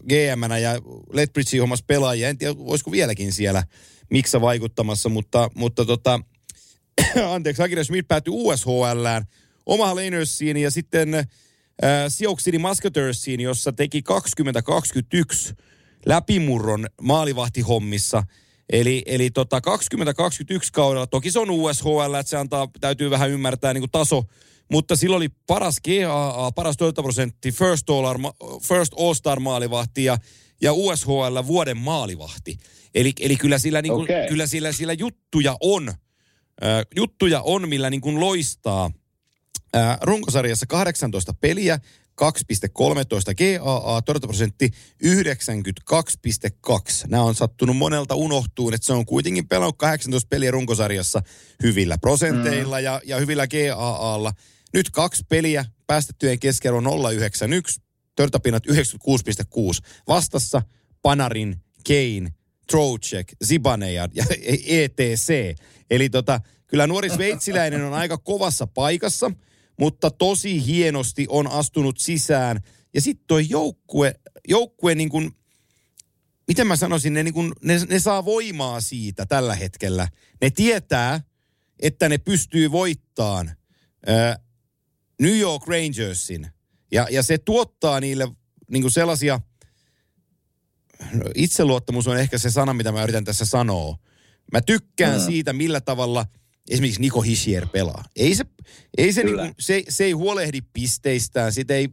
gm ja Lethbridgein hommas pelaajia. En tiedä, olisiko vieläkin siellä Miksa vaikuttamassa, mutta, mutta tota, anteeksi, Akira Schmidt päätyi USHLään, Omaha Lanersiin ja sitten äh, Sioux City Musketeersiin, jossa teki 2021 läpimurron maalivahtihommissa. Eli, eli tota 2021 kaudella, toki se on USHL, että se antaa, täytyy vähän ymmärtää niin kuin taso, mutta sillä oli paras GAA, paras toimintaprosentti, first, all, first All-Star maalivahti ja, ja USHL vuoden maalivahti. Eli, eli kyllä, sillä, niin kuin, Okei. kyllä sillä, sillä juttuja on, äh, juttuja on, millä niin kuin loistaa. Äh, runkosarjassa 18 peliä, 2,13 GAA, torjuntaprosentti 92,2. Nämä on sattunut monelta unohtuun, että se on kuitenkin pelannut 18 peliä runkosarjassa hyvillä prosenteilla ja, ja hyvillä GAAlla. Nyt kaksi peliä, päästettyjen keskiarvo 0,91, torjuntapinnat 96,6. Vastassa Panarin, Kane, Trocek, Zibanejad ja ETC. Eli tota, kyllä nuori sveitsiläinen on aika kovassa paikassa, mutta tosi hienosti on astunut sisään. Ja sitten toi joukkue, joukkue niin kuin, miten mä sanoisin, ne, niin kuin, ne, ne saa voimaa siitä tällä hetkellä. Ne tietää, että ne pystyy voittamaan äh, New York Rangersin. Ja, ja se tuottaa niille niin kuin sellaisia, no, itseluottamus on ehkä se sana, mitä mä yritän tässä sanoa. Mä tykkään Mm. siitä, millä tavalla esimerkiksi Niko Hischier pelaa. Ei se, ei se, Kyllä. niinku, se, se ei huolehdi pisteistään, sitä ei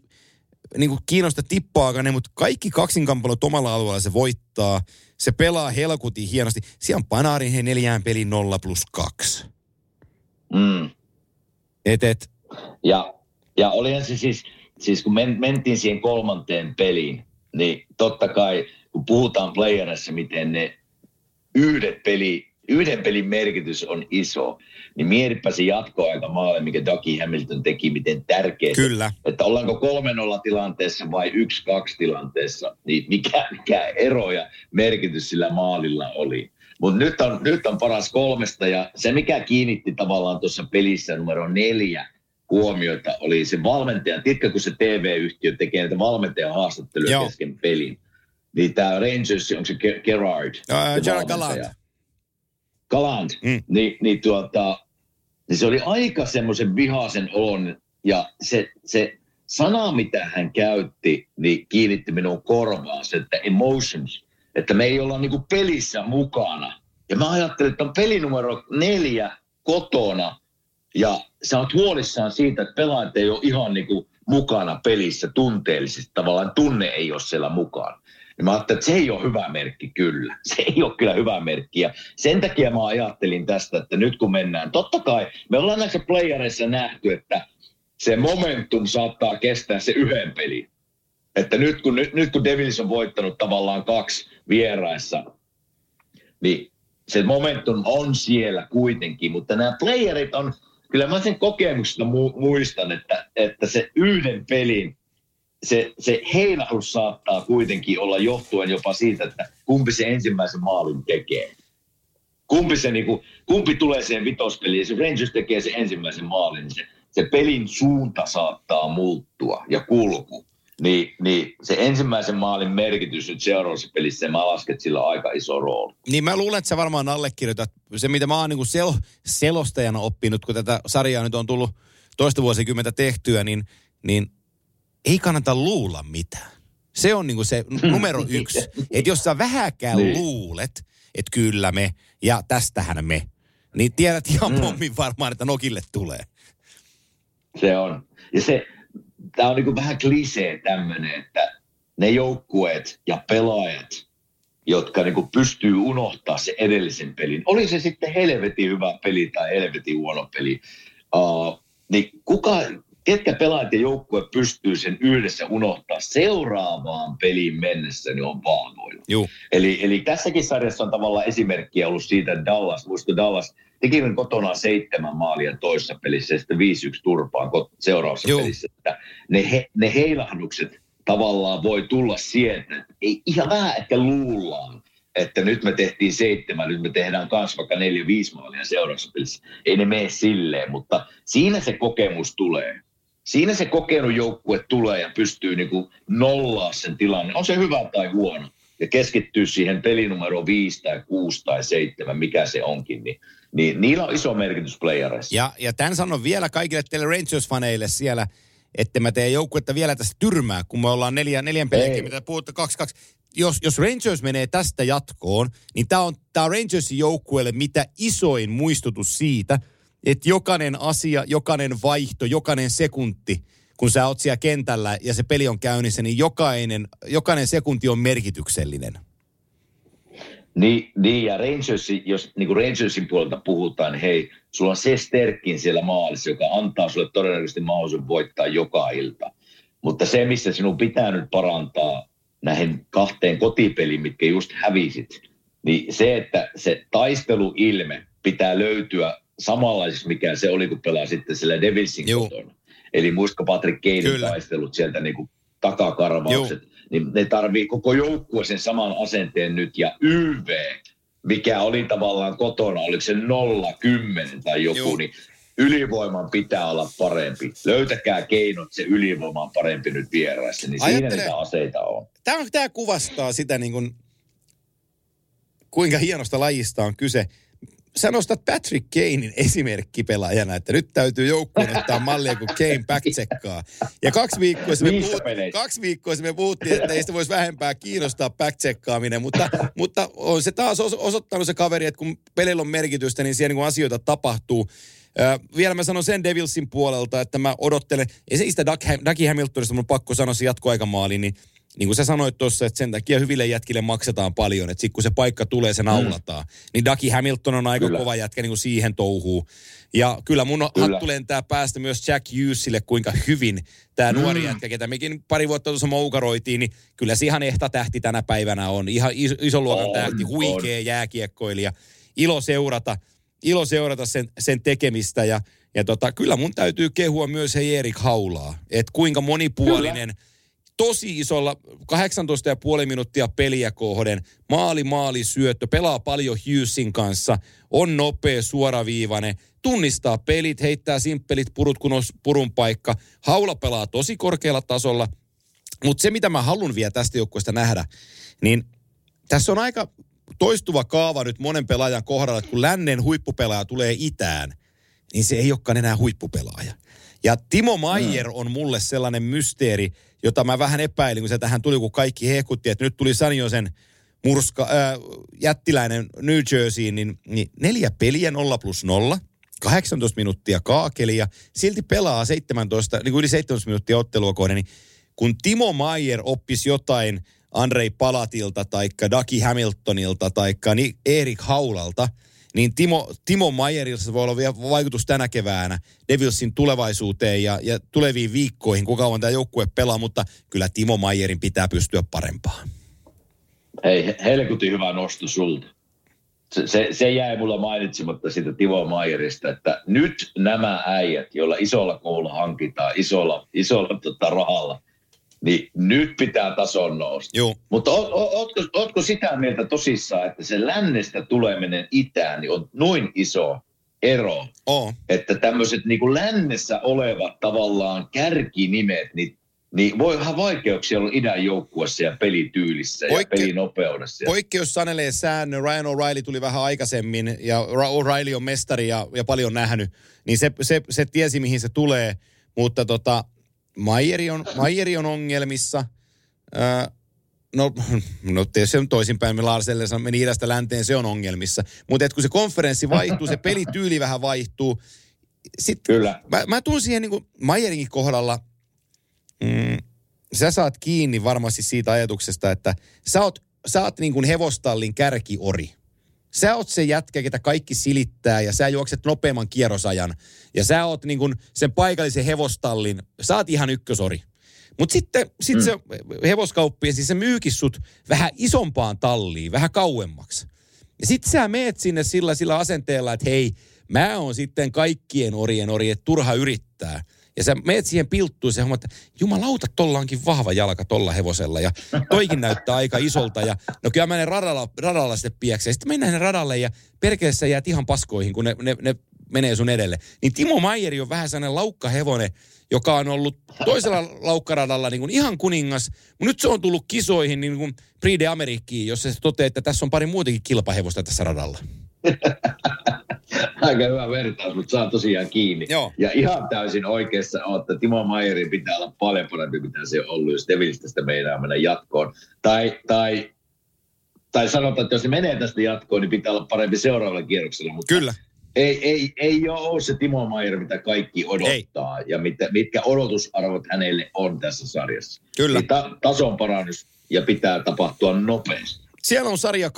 niinku kiinnosta tippaakaan, mutta kaikki kaksinkamppailut omalla alueella se voittaa. Se pelaa helkutin hienosti. Siellä on Panarin he neljään pelin 0 plus 2. Mm. Et, et, Ja, ja olihan se siis, siis kun men, mentiin siihen kolmanteen peliin, niin totta kai, kun puhutaan playerissa, miten ne yhdet peli, yhden pelin merkitys on iso, niin mietipä se jatkoaika maalle, mikä Dougie Hamilton teki, miten tärkeä Kyllä. Että ollaanko 3-0 tilanteessa vai 1-2 tilanteessa, niin mikä, mikä ero ja merkitys sillä maalilla oli. Mutta nyt on, nyt on paras kolmesta ja se mikä kiinnitti tavallaan tuossa pelissä numero neljä huomioita oli se valmentaja. Tiedätkö, kun se TV-yhtiö tekee näitä valmentajan haastatteluja Joo. kesken pelin, niin tämä Rangers, onko se Ge- Gerard? Se Gerard? Gallant. Galant, Mm. niin, niin, tuota, niin se oli aika semmoisen vihaisen olon ja se, se sana, mitä hän käytti, niin kiinnitti minun korvaan se, että emotions, että me ei olla niinku pelissä mukana. Ja mä ajattelin, että on peli numero neljä kotona ja sä oot huolissaan siitä, että pelaajat ei ole ihan niinku mukana pelissä tunteellisesti. Tavallaan tunne ei ole siellä mukaan. Niin mä ajattelin, että se ei ole hyvä merkki kyllä. Se ei ole kyllä hyvä merkki. Ja sen takia mä ajattelin tästä, että nyt kun mennään, totta kai me ollaan näissä playereissa nähty, että se momentum saattaa kestää se yhden pelin. Että nyt kun, nyt, nyt kun Devils on voittanut tavallaan kaksi vieraissa, niin se momentum on siellä kuitenkin, mutta nämä playerit on, kyllä mä sen kokemuksesta mu- muistan, että, että se yhden pelin, se, se heilahdus saattaa kuitenkin olla johtuen jopa siitä, että kumpi se ensimmäisen maalin tekee. Kumpi, se, niin kuin, kumpi tulee siihen vitospeliin, ja se Rangers tekee sen ensimmäisen maalin, niin se, se pelin suunta saattaa muuttua ja kulku niin, niin se ensimmäisen maalin merkitys nyt seuraavassa pelissä, mä lasken sillä aika iso rooli. Niin mä luulen, että sä varmaan allekirjoitat se, mitä mä oon niin sel- selostajana oppinut, kun tätä sarjaa nyt on tullut toista vuosikymmentä tehtyä, niin, niin ei kannata luulla mitään. Se on niin kuin se numero yksi. että jos sä vähäkään niin. luulet, että kyllä me ja tästähän me, niin tiedät ihan mm. pommin varmaan, että nokille tulee. Se on. Ja se, tämä on niin vähän klisee tämmöinen, että ne joukkueet ja pelaajat, jotka niin pystyy unohtaa se edellisen pelin, oli se sitten helvetin hyvä peli tai helvetin huono peli, uh, niin kuka, ketkä pelaajat ja joukkue pystyy sen yhdessä unohtaa seuraavaan peliin mennessä, niin on vahvoilla. Eli, eli tässäkin sarjassa on tavallaan esimerkkiä ollut siitä, että Dallas, muista Dallas teki kotona seitsemän maalia toisessa pelissä ja sitten 5-1 turpaan seuraavassa Joo. pelissä. Että ne, he, ne heilahdukset tavallaan voi tulla sieltä. Ei ihan vähän ehkä luullaan, että nyt me tehtiin seitsemän, nyt me tehdään kans vaikka neljä, viisi maalia seuraavassa pelissä. Ei ne mene silleen, mutta siinä se kokemus tulee. Siinä se kokenut joukkue tulee ja pystyy niinku nollaa sen tilanne. On se hyvä tai huono. Ja keskittyy siihen pelinumero 5 tai 6 tai 7, mikä se onkin, niin niin niillä on iso merkitys playereissa. Ja, ja tämän sanon vielä kaikille teille Rangers-faneille siellä, että mä teen joukkuetta vielä tästä tyrmää, kun me ollaan neljä, neljän peliä, mitä puhutte, kaksi, kaksi. Jos, jos Rangers menee tästä jatkoon, niin tämä on, tää on Rangersin joukkueelle mitä isoin muistutus siitä, että jokainen asia, jokainen vaihto, jokainen sekunti, kun sä oot siellä kentällä ja se peli on käynnissä, niin jokainen, jokainen sekunti on merkityksellinen. Niin, niin ja Rangersin, jos niin kuin Rangersin puolelta puhutaan, niin hei, sulla on se Sterkin siellä maalissa, joka antaa sulle todennäköisesti mahdollisuuden voittaa joka ilta. Mutta se, missä sinun pitää nyt parantaa näihin kahteen kotipeliin, mitkä just hävisit, niin se, että se taisteluilme pitää löytyä samanlaisiksi, mikä se oli, kun pelaa sitten sillä Devilsin kotona. Eli muistatko Patrick Kanein taistelut sieltä niin kuin takakarvaukset. Joo niin ne tarvii koko joukkue sen saman asenteen nyt. Ja YV, mikä oli tavallaan kotona, oliko se 0-10 tai joku, Joo. niin ylivoiman pitää olla parempi. Löytäkää keinot, se ylivoima on parempi nyt vieraissa, niin Ajattele, siinä niitä aseita on. Tämä, tämä kuvastaa sitä niin kuin, kuinka hienosta lajista on kyse sä nostat Patrick Kanein esimerkkipelaajana, että nyt täytyy joukkueen ottaa mallia, kun Kane backcheckkaa. Ja kaksi viikkoa me, puhut, kaksi viikkoa me puhuttiin, että ei sitä voisi vähempää kiinnostaa backcheckkaaminen, mutta, mutta on se taas osoittanut se kaveri, että kun pelillä on merkitystä, niin siellä niin asioita tapahtuu. Äh, vielä mä sanon sen Devilsin puolelta, että mä odottelen, ei se sitä Ducky Hamiltonista mun pakko sanoa se jatkoaikamaali, niin niin kuin sä sanoit tuossa, että sen takia hyville jätkille maksetaan paljon, että sitten kun se paikka tulee, se naulataan. Mm. Niin Ducky Hamilton on aika kyllä. kova jätkä niin kuin siihen touhuu. Ja kyllä mun kyllä. hattu lentää päästä myös Jack Hughesille, kuinka hyvin tämä mm. nuori jätkä, ketä mekin pari vuotta tuossa moukaroitiin, niin kyllä se ihan ehta tähti tänä päivänä on. Ihan iso, iso luokan on, tähti, huikea on. jääkiekkoilija. Ilo seurata, ilo seurata sen, sen tekemistä ja, ja tota, kyllä mun täytyy kehua myös hei Erik Haulaa, että kuinka monipuolinen kyllä tosi isolla 18,5 minuuttia peliä kohden. Maali, maali, syöttö, pelaa paljon Hughesin kanssa, on nopea, suoraviivainen, tunnistaa pelit, heittää simppelit purut, kun on purun paikka. Haula pelaa tosi korkealla tasolla, mutta se mitä mä haluan vielä tästä joukkueesta nähdä, niin tässä on aika toistuva kaava nyt monen pelaajan kohdalla, että kun lännen huippupelaaja tulee itään, niin se ei olekaan enää huippupelaaja. Ja Timo Maier on mulle sellainen mysteeri, jota mä vähän epäilin, kun se tähän tuli, kun kaikki hehkutti, että nyt tuli Sanjosen murska, äh, jättiläinen New Jerseyin, niin, niin neljä peliä 0 plus 0, 18 minuuttia kaakelia, silti pelaa 17, niin kuin yli 17 minuuttia ottelua kohden, niin kun Timo Maier oppisi jotain Andrei Palatilta, taikka Daki Hamiltonilta, taikka Ni- Erik Haulalta, niin Timo, Timo Mayerilla voi olla vielä vaikutus tänä keväänä Devilsin tulevaisuuteen ja, ja tuleviin viikkoihin, kuinka kauan tämä joukkue pelaa, mutta kyllä Timo Mayerin pitää pystyä parempaan. Hei, helkutin hyvä nosto sulta. Se, se, se jäi mulla mainitsematta siitä Timo Mayerista, että nyt nämä äijät, joilla isolla koululla hankitaan, isolla, isolla tota, rahalla, niin nyt pitää tason nousta. Joo. Mutta oot, oot, ootko, ootko sitä mieltä tosissaan, että se lännestä tuleminen itään niin on noin iso ero, Oo. että tämmöiset niin lännessä olevat tavallaan kärkinimet, niin, niin voi ihan vaikeuksia olla idän joukkuessa ja pelityylissä Poikke- ja pelinopeudessa. Poikkeus sanelee säännön. Ryan O'Reilly tuli vähän aikaisemmin ja O'Reilly on mestari ja, ja paljon nähnyt. Niin se, se, se tiesi, mihin se tulee. Mutta tota, Mayeri on, Mayeri on ongelmissa. Öö, no, no tietysti se on toisinpäin. Me Larselle meni idästä länteen, se on ongelmissa. Mutta kun se konferenssi vaihtuu, se pelityyli vähän vaihtuu. Sitten Kyllä. mä, mä tuun siihen niin kuin kohdalla, mm, sä saat kiinni varmasti siitä ajatuksesta, että sä oot, sä oot niin kuin hevostallin kärkiori. Sä oot se jätkä, ketä kaikki silittää ja sä juokset nopeamman kierrosajan. Ja sä oot niin kuin sen paikallisen hevostallin, sä oot ihan ykkösori. Mutta sitten sit mm. se hevoskauppi, siis se myykin sut vähän isompaan talliin, vähän kauemmaksi. Ja sit sä meet sinne sillä, sillä asenteella, että hei, mä oon sitten kaikkien orien ori, että turha yrittää. Ja sä meet siihen pilttuun ja huomaat, että jumalauta, tolla onkin vahva jalka tolla hevosella. Ja toikin näyttää aika isolta. Ja no kyllä mä ne radalla, radalla sitten piekseen. Sitten mennään radalle ja perkeessä jäät ihan paskoihin, kun ne, ne, ne menee sun edelle. Niin Timo Maijeri on vähän sellainen laukkahevonen, joka on ollut toisella laukkaradalla niin kuin ihan kuningas. Mutta nyt se on tullut kisoihin niin kuin Prix de Amerikkiin, jossa se toteaa, että tässä on pari muutakin kilpahevosta tässä radalla. Aika hyvä vertaus, mutta saa tosiaan kiinni. Joo. Ja ihan täysin oikeassa on, että Timo Mayerin pitää olla paljon parempi, mitä se on ollut, jos Devilistä sitä meinaa mennä jatkoon. Tai, tai, tai sanotaan, että jos se menee tästä jatkoon, niin pitää olla parempi seuraavalla kierroksella. Mutta Kyllä. ei, ei, ei ole se Timo Mayer, mitä kaikki odottaa ei. ja mitä, mitkä odotusarvot hänelle on tässä sarjassa. Kyllä. Niin ta, tason parannus ja pitää tapahtua nopeasti. Siellä on sarja 2-2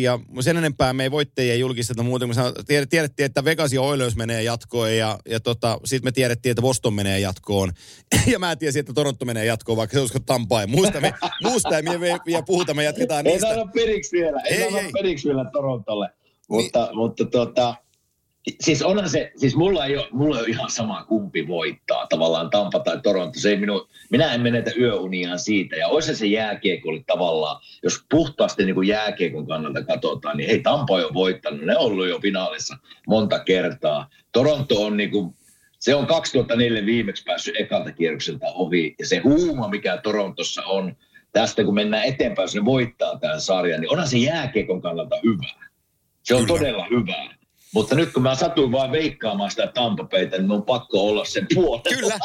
ja sen enempää me ei voittajia julkisteta muuten. Me tied- tiedettiin, että Vegas ja Oilers menee jatkoon ja, ja tota, sitten me tiedettiin, että Boston menee jatkoon. Ja mä tiesin, että Toronto menee jatkoon, vaikka se olisiko Tampaa. Ja Muusta, me, muusta ei me vielä- puhuta, me jatketaan Ei niistä. anna periksi vielä, ei, Ei, ei anna ei. periksi vielä Torontolle. Mutta, niin. mutta tota, siis onhan se, siis mulla ei ole, mulla ei ole ihan sama kumpi voittaa, tavallaan Tampa tai Toronto. Se ei minu, minä en menetä yöuniaan siitä. Ja olisi se jääkiekko oli tavallaan, jos puhtaasti niin kuin jääkiekon kannalta katsotaan, niin hei Tampa on jo voittanut, ne on ollut jo finaalissa monta kertaa. Toronto on niin kuin, se on 2004 viimeksi päässyt ekalta kierrokselta ohi. Ja se huuma, mikä Torontossa on, tästä kun mennään eteenpäin, jos ne voittaa tämän sarjan, niin onhan se jääkiekon kannalta hyvä. Se on Kyllä. todella hyvää. Mutta nyt kun mä satuin vaan veikkaamaan sitä tampapeitä, niin mun on pakko olla sen puolella. Kyllä.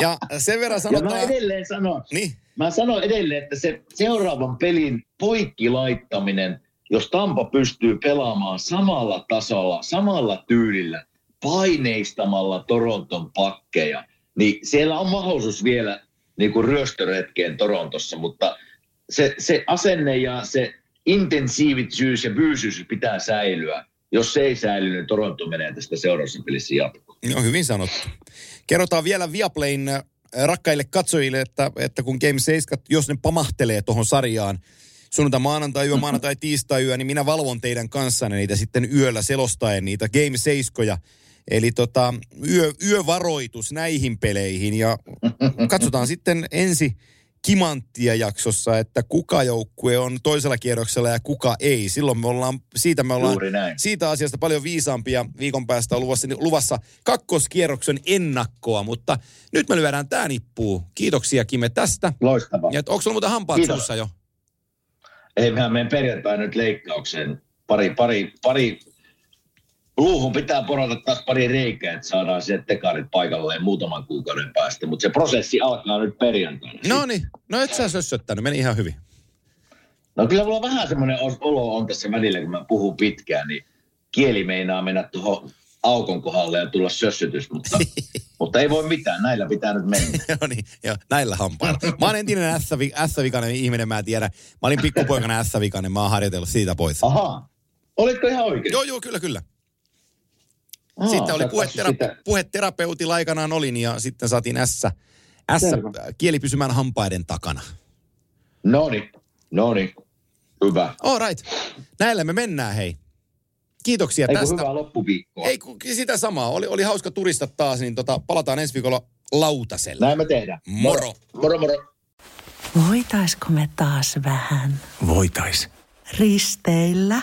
Ja sen verran Ja mä sanotaan... edelleen sanon, Niin, mä sanon edelleen, että se seuraavan pelin poikki laittaminen, jos Tampa pystyy pelaamaan samalla tasolla, samalla tyylillä, paineistamalla Toronton pakkeja, niin siellä on mahdollisuus vielä niin kuin ryöstöretkeen Torontossa, mutta se, se asenne ja se intensiivisyys ja byysyys pitää säilyä. Jos se ei säily, niin Toronto menee tästä seuraavassa pelissä jatkoon. no hyvin sanottu. Kerrotaan vielä Viaplayn äh, rakkaille katsojille, että, että kun Game 7, jos ne pamahtelee tuohon sarjaan, sunnuntai, maanantai yö, maanantai, tiistai yö, niin minä valvon teidän kanssanne niitä sitten yöllä selostaen niitä Game 7 Eli tota, yö, yövaroitus näihin peleihin ja katsotaan sitten ensi kimanttia jaksossa, että kuka joukkue on toisella kierroksella ja kuka ei. Silloin me ollaan, siitä me ollaan siitä asiasta paljon viisaampia. Viikon päästä on luvassa, luvassa kakkoskierroksen ennakkoa, mutta nyt me lyödään tämä nippuu. Kiitoksia Kime tästä. Loistavaa. Ja onko sulla muuten hampaat Kiitos. suussa jo? Ei, mehän menen perjantaina nyt leikkaukseen. Pari, pari, pari, luuhun pitää porata taas pari reikää, että saadaan sieltä tekarit paikalleen muutaman kuukauden päästä. Mutta se prosessi alkaa nyt perjantaina. No niin, no et sä sössöttänyt, meni ihan hyvin. No kyllä mulla vähän semmoinen olo on tässä välillä, kun mä puhun pitkään, niin kieli meinaa mennä tuohon aukon kohdalle ja tulla sössytys, mutta, Mutta ei voi mitään, näillä pitää nyt mennä. no niin, joo, näillä hampailla. Mä oon entinen S-vikainen ihminen, mä en tiedä. Mä olin pikkupoikana S-vikainen, mä oon harjoitellut siitä pois. Ahaa. Olitko ihan oikein? Joo, joo, kyllä, kyllä. Aa, sitten oli sä puhetera- sitä- puheterapeutilla aikanaan olin ja sitten saatiin S, S Selvä. kieli pysymään hampaiden takana. No niin, no niin. Hyvä. All right. Näillä me mennään, hei. Kiitoksia Ei kun tästä. hyvää loppuviikkoa. Ei kun sitä samaa. Oli, oli hauska turista taas, niin tota, palataan ensi viikolla lautaselle. Näin me tehdään. Moro. Moro, moro. Voitaisko me taas vähän Voitais. risteillä?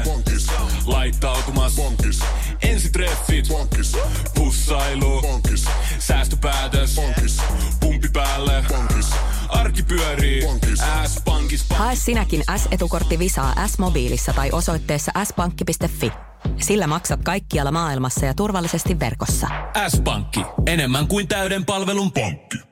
Ensitreffit. Bonkis. Pussailu. Bonkis. Säästöpäätös. Bonkis. Pumpi päälle. Bonkis. Arki pyörii. Bonkis. S-pankis. Hae sinäkin S-etukortti Visaa S-mobiilissa tai osoitteessa s-pankki.fi. Sillä maksat kaikkialla maailmassa ja turvallisesti verkossa. S-pankki. Enemmän kuin täyden palvelun pankki.